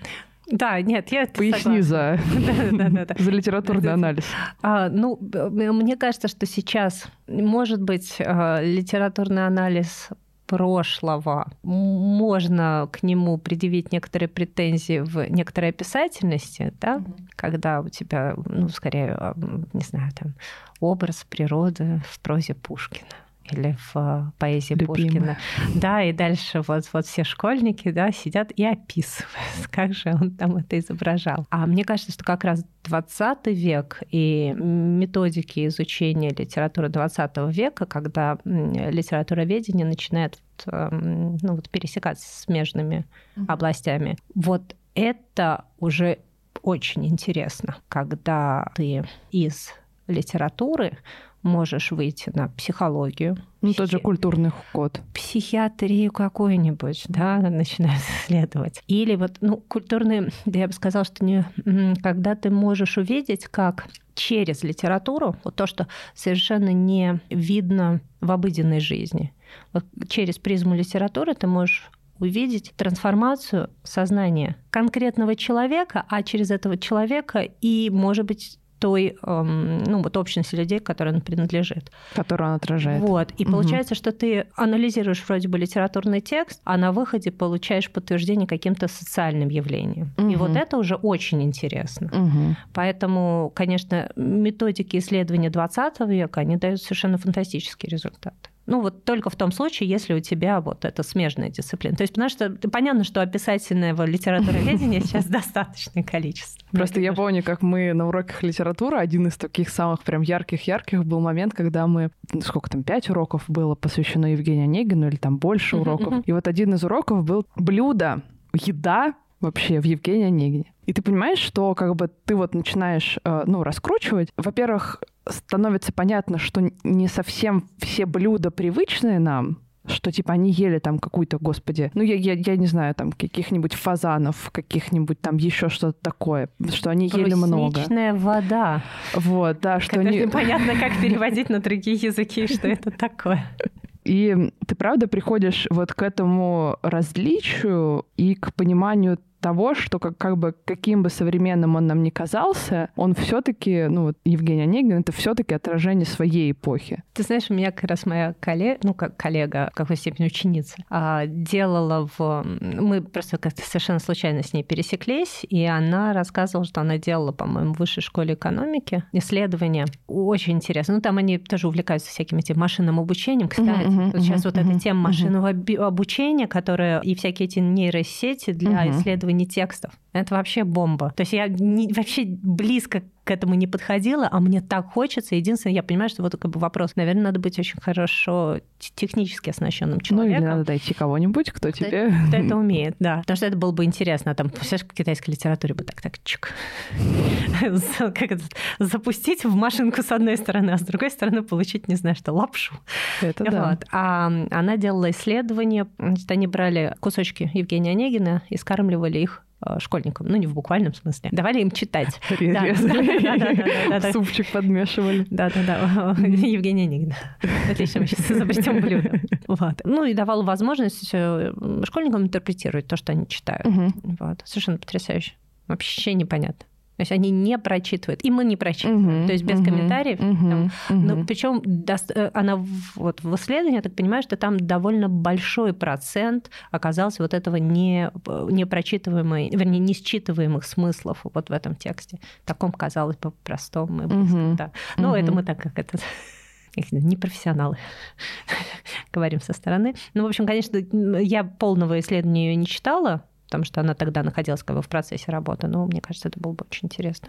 Да, нет, я Поясни за, да, да, да, за литературный анализ. А, ну, мне кажется, что сейчас, может быть, а, литературный анализ прошлого, можно к нему предъявить некоторые претензии в некоторой описательности, да, mm-hmm. когда у тебя, ну, скорее, а, не знаю, там, образ природы в прозе Пушкина или в э, поэзии Любимая. Пушкина. Да, и дальше вот, вот все школьники да, сидят и описывают, как же он там это изображал. А мне кажется, что как раз 20 век и методики изучения литературы 20 века, когда литературоведение начинает эм, ну, вот, пересекаться с смежными mm-hmm. областями, вот это уже очень интересно, когда ты из литературы можешь выйти на психологию. Ну, психи... тот же культурный код. Психиатрию какую-нибудь, да, начинают исследовать. Или вот, ну, культурный, да я бы сказала, что не, когда ты можешь увидеть, как через литературу, вот то, что совершенно не видно в обыденной жизни. Вот через призму литературы ты можешь увидеть трансформацию сознания конкретного человека, а через этого человека и, может быть, той, эм, ну, вот общности людей, к которой он принадлежит. Которую он отражает. Вот. И угу. получается, что ты анализируешь вроде бы литературный текст, а на выходе получаешь подтверждение каким-то социальным явлением. Угу. И вот это уже очень интересно. Угу. Поэтому, конечно, методики исследования 20 века, они дают совершенно фантастические результаты. Ну, вот только в том случае, если у тебя вот эта смежная дисциплина. То есть, потому что понятно, что описательного литературоведения сейчас достаточное количество. Просто я помню, как мы на уроках литературы, один из таких самых прям ярких-ярких был момент, когда мы, ну, сколько там, пять уроков было посвящено Евгению Онегину, или там больше уроков. И вот один из уроков был блюдо, еда вообще в Евгении Онегине. И ты понимаешь, что как бы ты вот начинаешь, э, ну, раскручивать. Во-первых, становится понятно, что не совсем все блюда привычные нам, что типа они ели там какую-то, господи, ну я, я, я не знаю, там каких-нибудь фазанов, каких-нибудь там еще что-то такое, что они ели много. вода. Вот, да, что они... Непонятно, как переводить на другие языки, что это такое. И ты правда приходишь вот к этому различию и к пониманию того, что как, как бы каким бы современным он нам ни казался, он все-таки, ну вот Евгений Онегин, это все-таки отражение своей эпохи. Ты знаешь, у меня как раз моя коллега, ну как коллега, в какой степени ученица, а, делала в... Мы просто как-то совершенно случайно с ней пересеклись, и она рассказывала, что она делала, по-моему, в высшей школе экономики исследования. Очень интересно. Ну там они тоже увлекаются всяким этим машинным обучением. Кстати, uh-huh, вот сейчас uh-huh, вот эта тема машинного uh-huh. обучения, которая и всякие эти нейросети для uh-huh. исследования не текстов. Это вообще бомба. То есть я не, вообще близко к этому не подходила, а мне так хочется. Единственное, я понимаю, что вот как бы вопрос, наверное, надо быть очень хорошо технически оснащенным человеком. Ну или надо найти кого-нибудь, кто, кто тебе... Кто это умеет, да. Потому что это было бы интересно. Там, все в китайской литературе бы так, так, чик. как это, запустить в машинку с одной стороны, а с другой стороны получить, не знаю, что, лапшу. Это да. Вот. А она делала исследования, значит, они брали кусочки Евгения Онегина и скармливали их школьникам, ну не в буквальном смысле, давали им читать. Супчик подмешивали. Да-да-да, Евгения Нигна. Отлично, мы сейчас изобретем блюдо. Вот. Ну и давал возможность э, школьникам интерпретировать то, что они читают. Вот. Совершенно потрясающе. Вообще непонятно. То есть они не прочитывают, и мы не прочитываем. Uh-huh, то есть без uh-huh, комментариев. Uh-huh, там, uh-huh. Ну, причем э, она вот в исследовании, я так понимаю, что там довольно большой процент оказался вот этого не, не прочитываемой, вернее, не считываемых смыслов вот в этом тексте. Таком, казалось бы, простом и близком. Uh-huh, да. Ну, uh-huh. это мы так как это не профессионалы, говорим со стороны. Ну, в общем, конечно, я полного исследования ее не читала, потому что она тогда находилась как бы в процессе работы. Но мне кажется, это было бы очень интересно.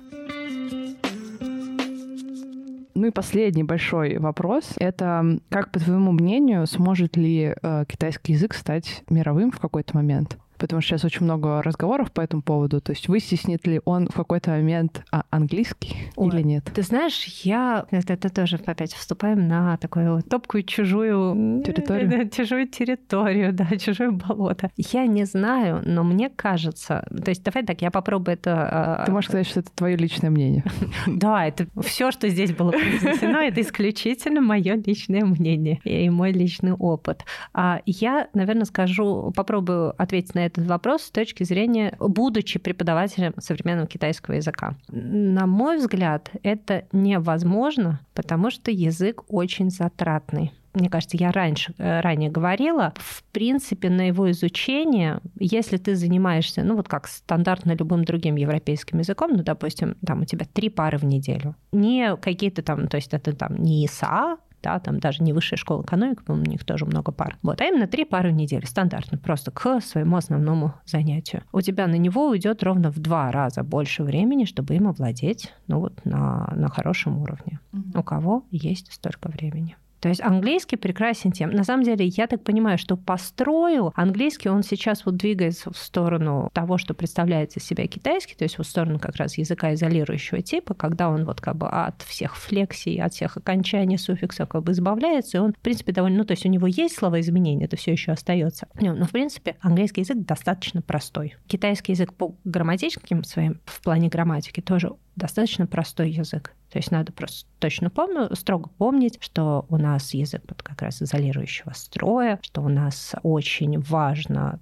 Ну и последний большой вопрос — это как, по твоему мнению, сможет ли э, китайский язык стать мировым в какой-то момент? Потому что сейчас очень много разговоров по этому поводу. То есть вытеснит ли он в какой-то момент а, английский Ой, или нет? Ты знаешь, я... Это, это тоже опять вступаем на такую вот топкую чужую... Территорию? Чужую территорию, да, чужое болото. Я не знаю, но мне кажется... То есть давай так, я попробую это... А, Ты можешь сказать, что это твое личное мнение. Да, это все, что здесь было произнесено, это исключительно мое личное мнение и мой личный опыт. А я, наверное, скажу, попробую ответить на этот вопрос с точки зрения, будучи преподавателем современного китайского языка. На мой взгляд, это невозможно, потому что язык очень затратный мне кажется, я раньше, э, ранее говорила, в принципе, на его изучение, если ты занимаешься, ну вот как стандартно любым другим европейским языком, ну, допустим, там у тебя три пары в неделю, не какие-то там, то есть это там не ИСА, да, там даже не высшая школа экономики, по-моему, у них тоже много пар. Вот, а именно три пары в неделю, стандартно, просто к своему основному занятию. У тебя на него уйдет ровно в два раза больше времени, чтобы им овладеть, ну вот, на, на хорошем уровне. Угу. У кого есть столько времени. То есть английский прекрасен тем. На самом деле, я так понимаю, что построил английский, он сейчас вот двигается в сторону того, что представляет из себя китайский, то есть в сторону как раз языка изолирующего типа, когда он вот как бы от всех флексий, от всех окончаний, суффиксов как бы избавляется, и он, в принципе, довольно, ну, то есть у него есть словоизменение, это все еще остается. Но, в принципе, английский язык достаточно простой. Китайский язык по грамматическим своим, в плане грамматики, тоже достаточно простой язык. То есть надо просто точно помню, строго помнить, что у нас язык под как раз изолирующего строя, что у нас очень важно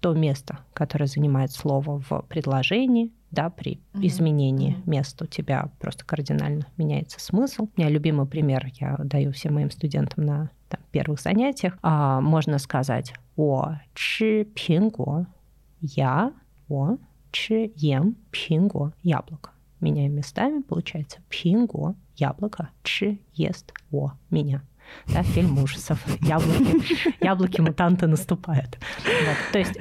то место, которое занимает слово в предложении, да, при mm-hmm. изменении mm-hmm. места у тебя просто кардинально меняется смысл. У меня любимый пример я даю всем моим студентам на там, первых занятиях. А, можно сказать «о чи пинго», «я», «о чи ем пинго», «яблоко» меняем местами, получается пинго, яблоко, чи ест о меня. Да, фильм ужасов. Яблоки, яблоки мутанты наступают. Вот. То есть,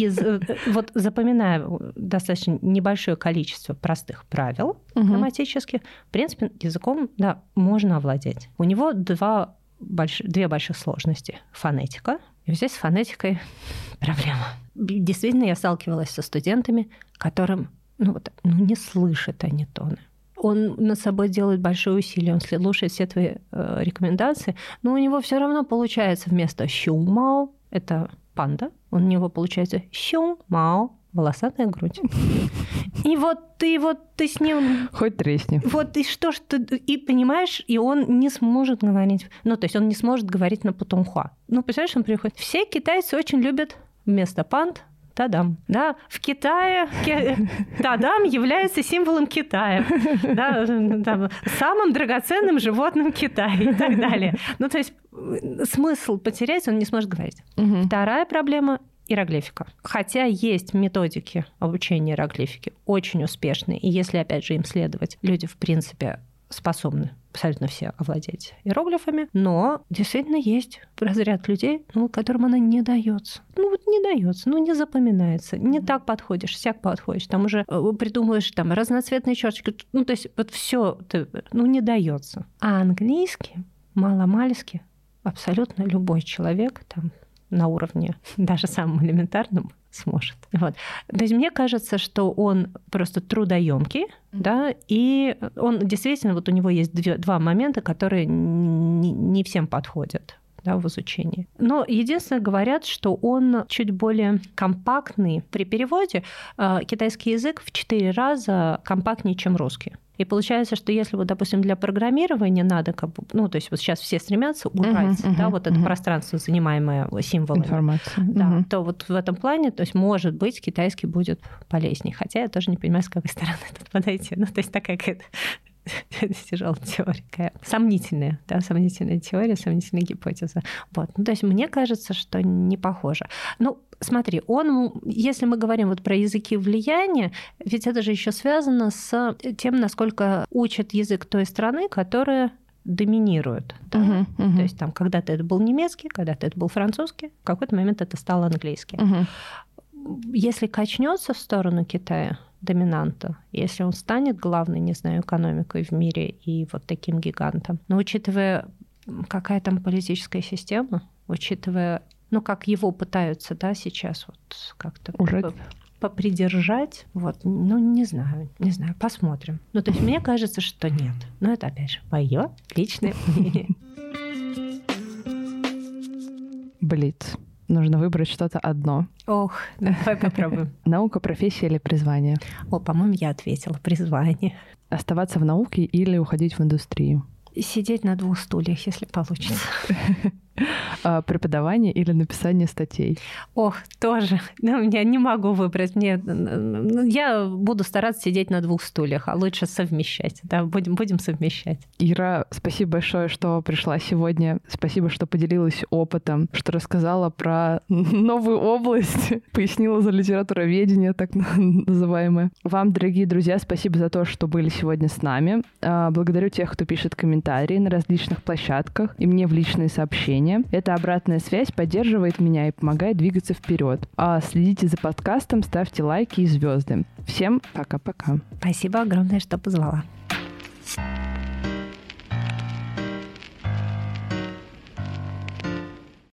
из, вот запоминая достаточно небольшое количество простых правил угу. грамматических, в принципе, языком да, можно овладеть. У него два больш... две больших сложности. Фонетика. И здесь с фонетикой проблема. Действительно, я сталкивалась со студентами, которым ну, вот, ну, не слышит они тоны. Он над собой делает большое усилие, он слушает все твои э, рекомендации, но у него все равно получается вместо щумао, это панда, у него получается щумао, волосатая грудь. И вот ты вот ты с ним... Хоть тресни. Вот и что ж ты... И понимаешь, и он не сможет говорить... Ну, то есть он не сможет говорить на путунхуа. Ну, представляешь, он приходит... Все китайцы очень любят вместо панд Тадам. Да, в Китае Тадам является символом Китая, да, да, самым драгоценным животным Китая и так далее. Ну, то есть смысл потерять он не сможет говорить. Угу. Вторая проблема иероглифика. Хотя есть методики обучения иероглифики очень успешные, и если, опять же, им следовать, люди, в принципе, способны абсолютно все овладеть иероглифами, но действительно есть разряд людей, ну, которым она не дается. Ну вот не дается, ну не запоминается, не так подходишь, всяк подходишь, там уже э, придумываешь там разноцветные черточки, ну то есть вот все, ну не дается. А английский маломальски абсолютно любой человек там на уровне даже самым элементарным сможет. Вот. То есть мне кажется, что он просто трудоемкий, да, и он действительно, вот у него есть две, два момента, которые не, не всем подходят. да, в изучении. Но единственное, говорят, что он чуть более компактный. При переводе э, китайский язык в четыре раза компактнее, чем русский. И получается, что если вот, допустим, для программирования надо, как бы, ну, то есть вот сейчас все стремятся убрать, uh-huh, uh-huh, да, вот uh-huh. это пространство, занимаемое символами. Информация. Да, uh-huh. то вот в этом плане, то есть, может быть, китайский будет полезнее. Хотя я тоже не понимаю, с какой стороны тут подойти. Ну, то есть такая какая-то тяжелая теория, сомнительная, да, сомнительная теория, сомнительная гипотеза. Вот. Ну, то есть мне кажется, что не похоже. Ну, смотри, он, если мы говорим вот про языки влияния, ведь это же еще связано с тем, насколько учат язык той страны, которая доминирует. Да? Uh-huh, uh-huh. То есть там когда-то это был немецкий, когда-то это был французский, в какой-то момент это стал английский. Uh-huh. Если качнется в сторону Китая, доминанта, если он станет главной, не знаю, экономикой в мире и вот таким гигантом. Но учитывая, какая там политическая система, учитывая, ну, как его пытаются, да, сейчас вот как-то... Попридержать, вот, ну, не знаю, не знаю, посмотрим. Ну, то есть мне кажется, что нет. Но это, опять же, мое личное мнение. Блиц. Нужно выбрать что-то одно. Ох, давай попробуем. Наука, профессия или призвание? О, по-моему, я ответила. Призвание. Оставаться в науке или уходить в индустрию? Сидеть на двух стульях, если получится. А, преподавание или написание статей? Ох, тоже. Ну, я не могу выбрать. Мне, ну, я буду стараться сидеть на двух стульях, а лучше совмещать. Да, будем, будем совмещать. Ира, спасибо большое, что пришла сегодня. Спасибо, что поделилась опытом, что рассказала про новую область, пояснила за литературоведение, так называемое. Вам, дорогие друзья, спасибо за то, что были сегодня с нами. А, благодарю тех, кто пишет комментарии на различных площадках и мне в личные сообщения общения. Эта обратная связь поддерживает меня и помогает двигаться вперед. А следите за подкастом, ставьте лайки и звезды. Всем пока-пока. Спасибо огромное, что позвала.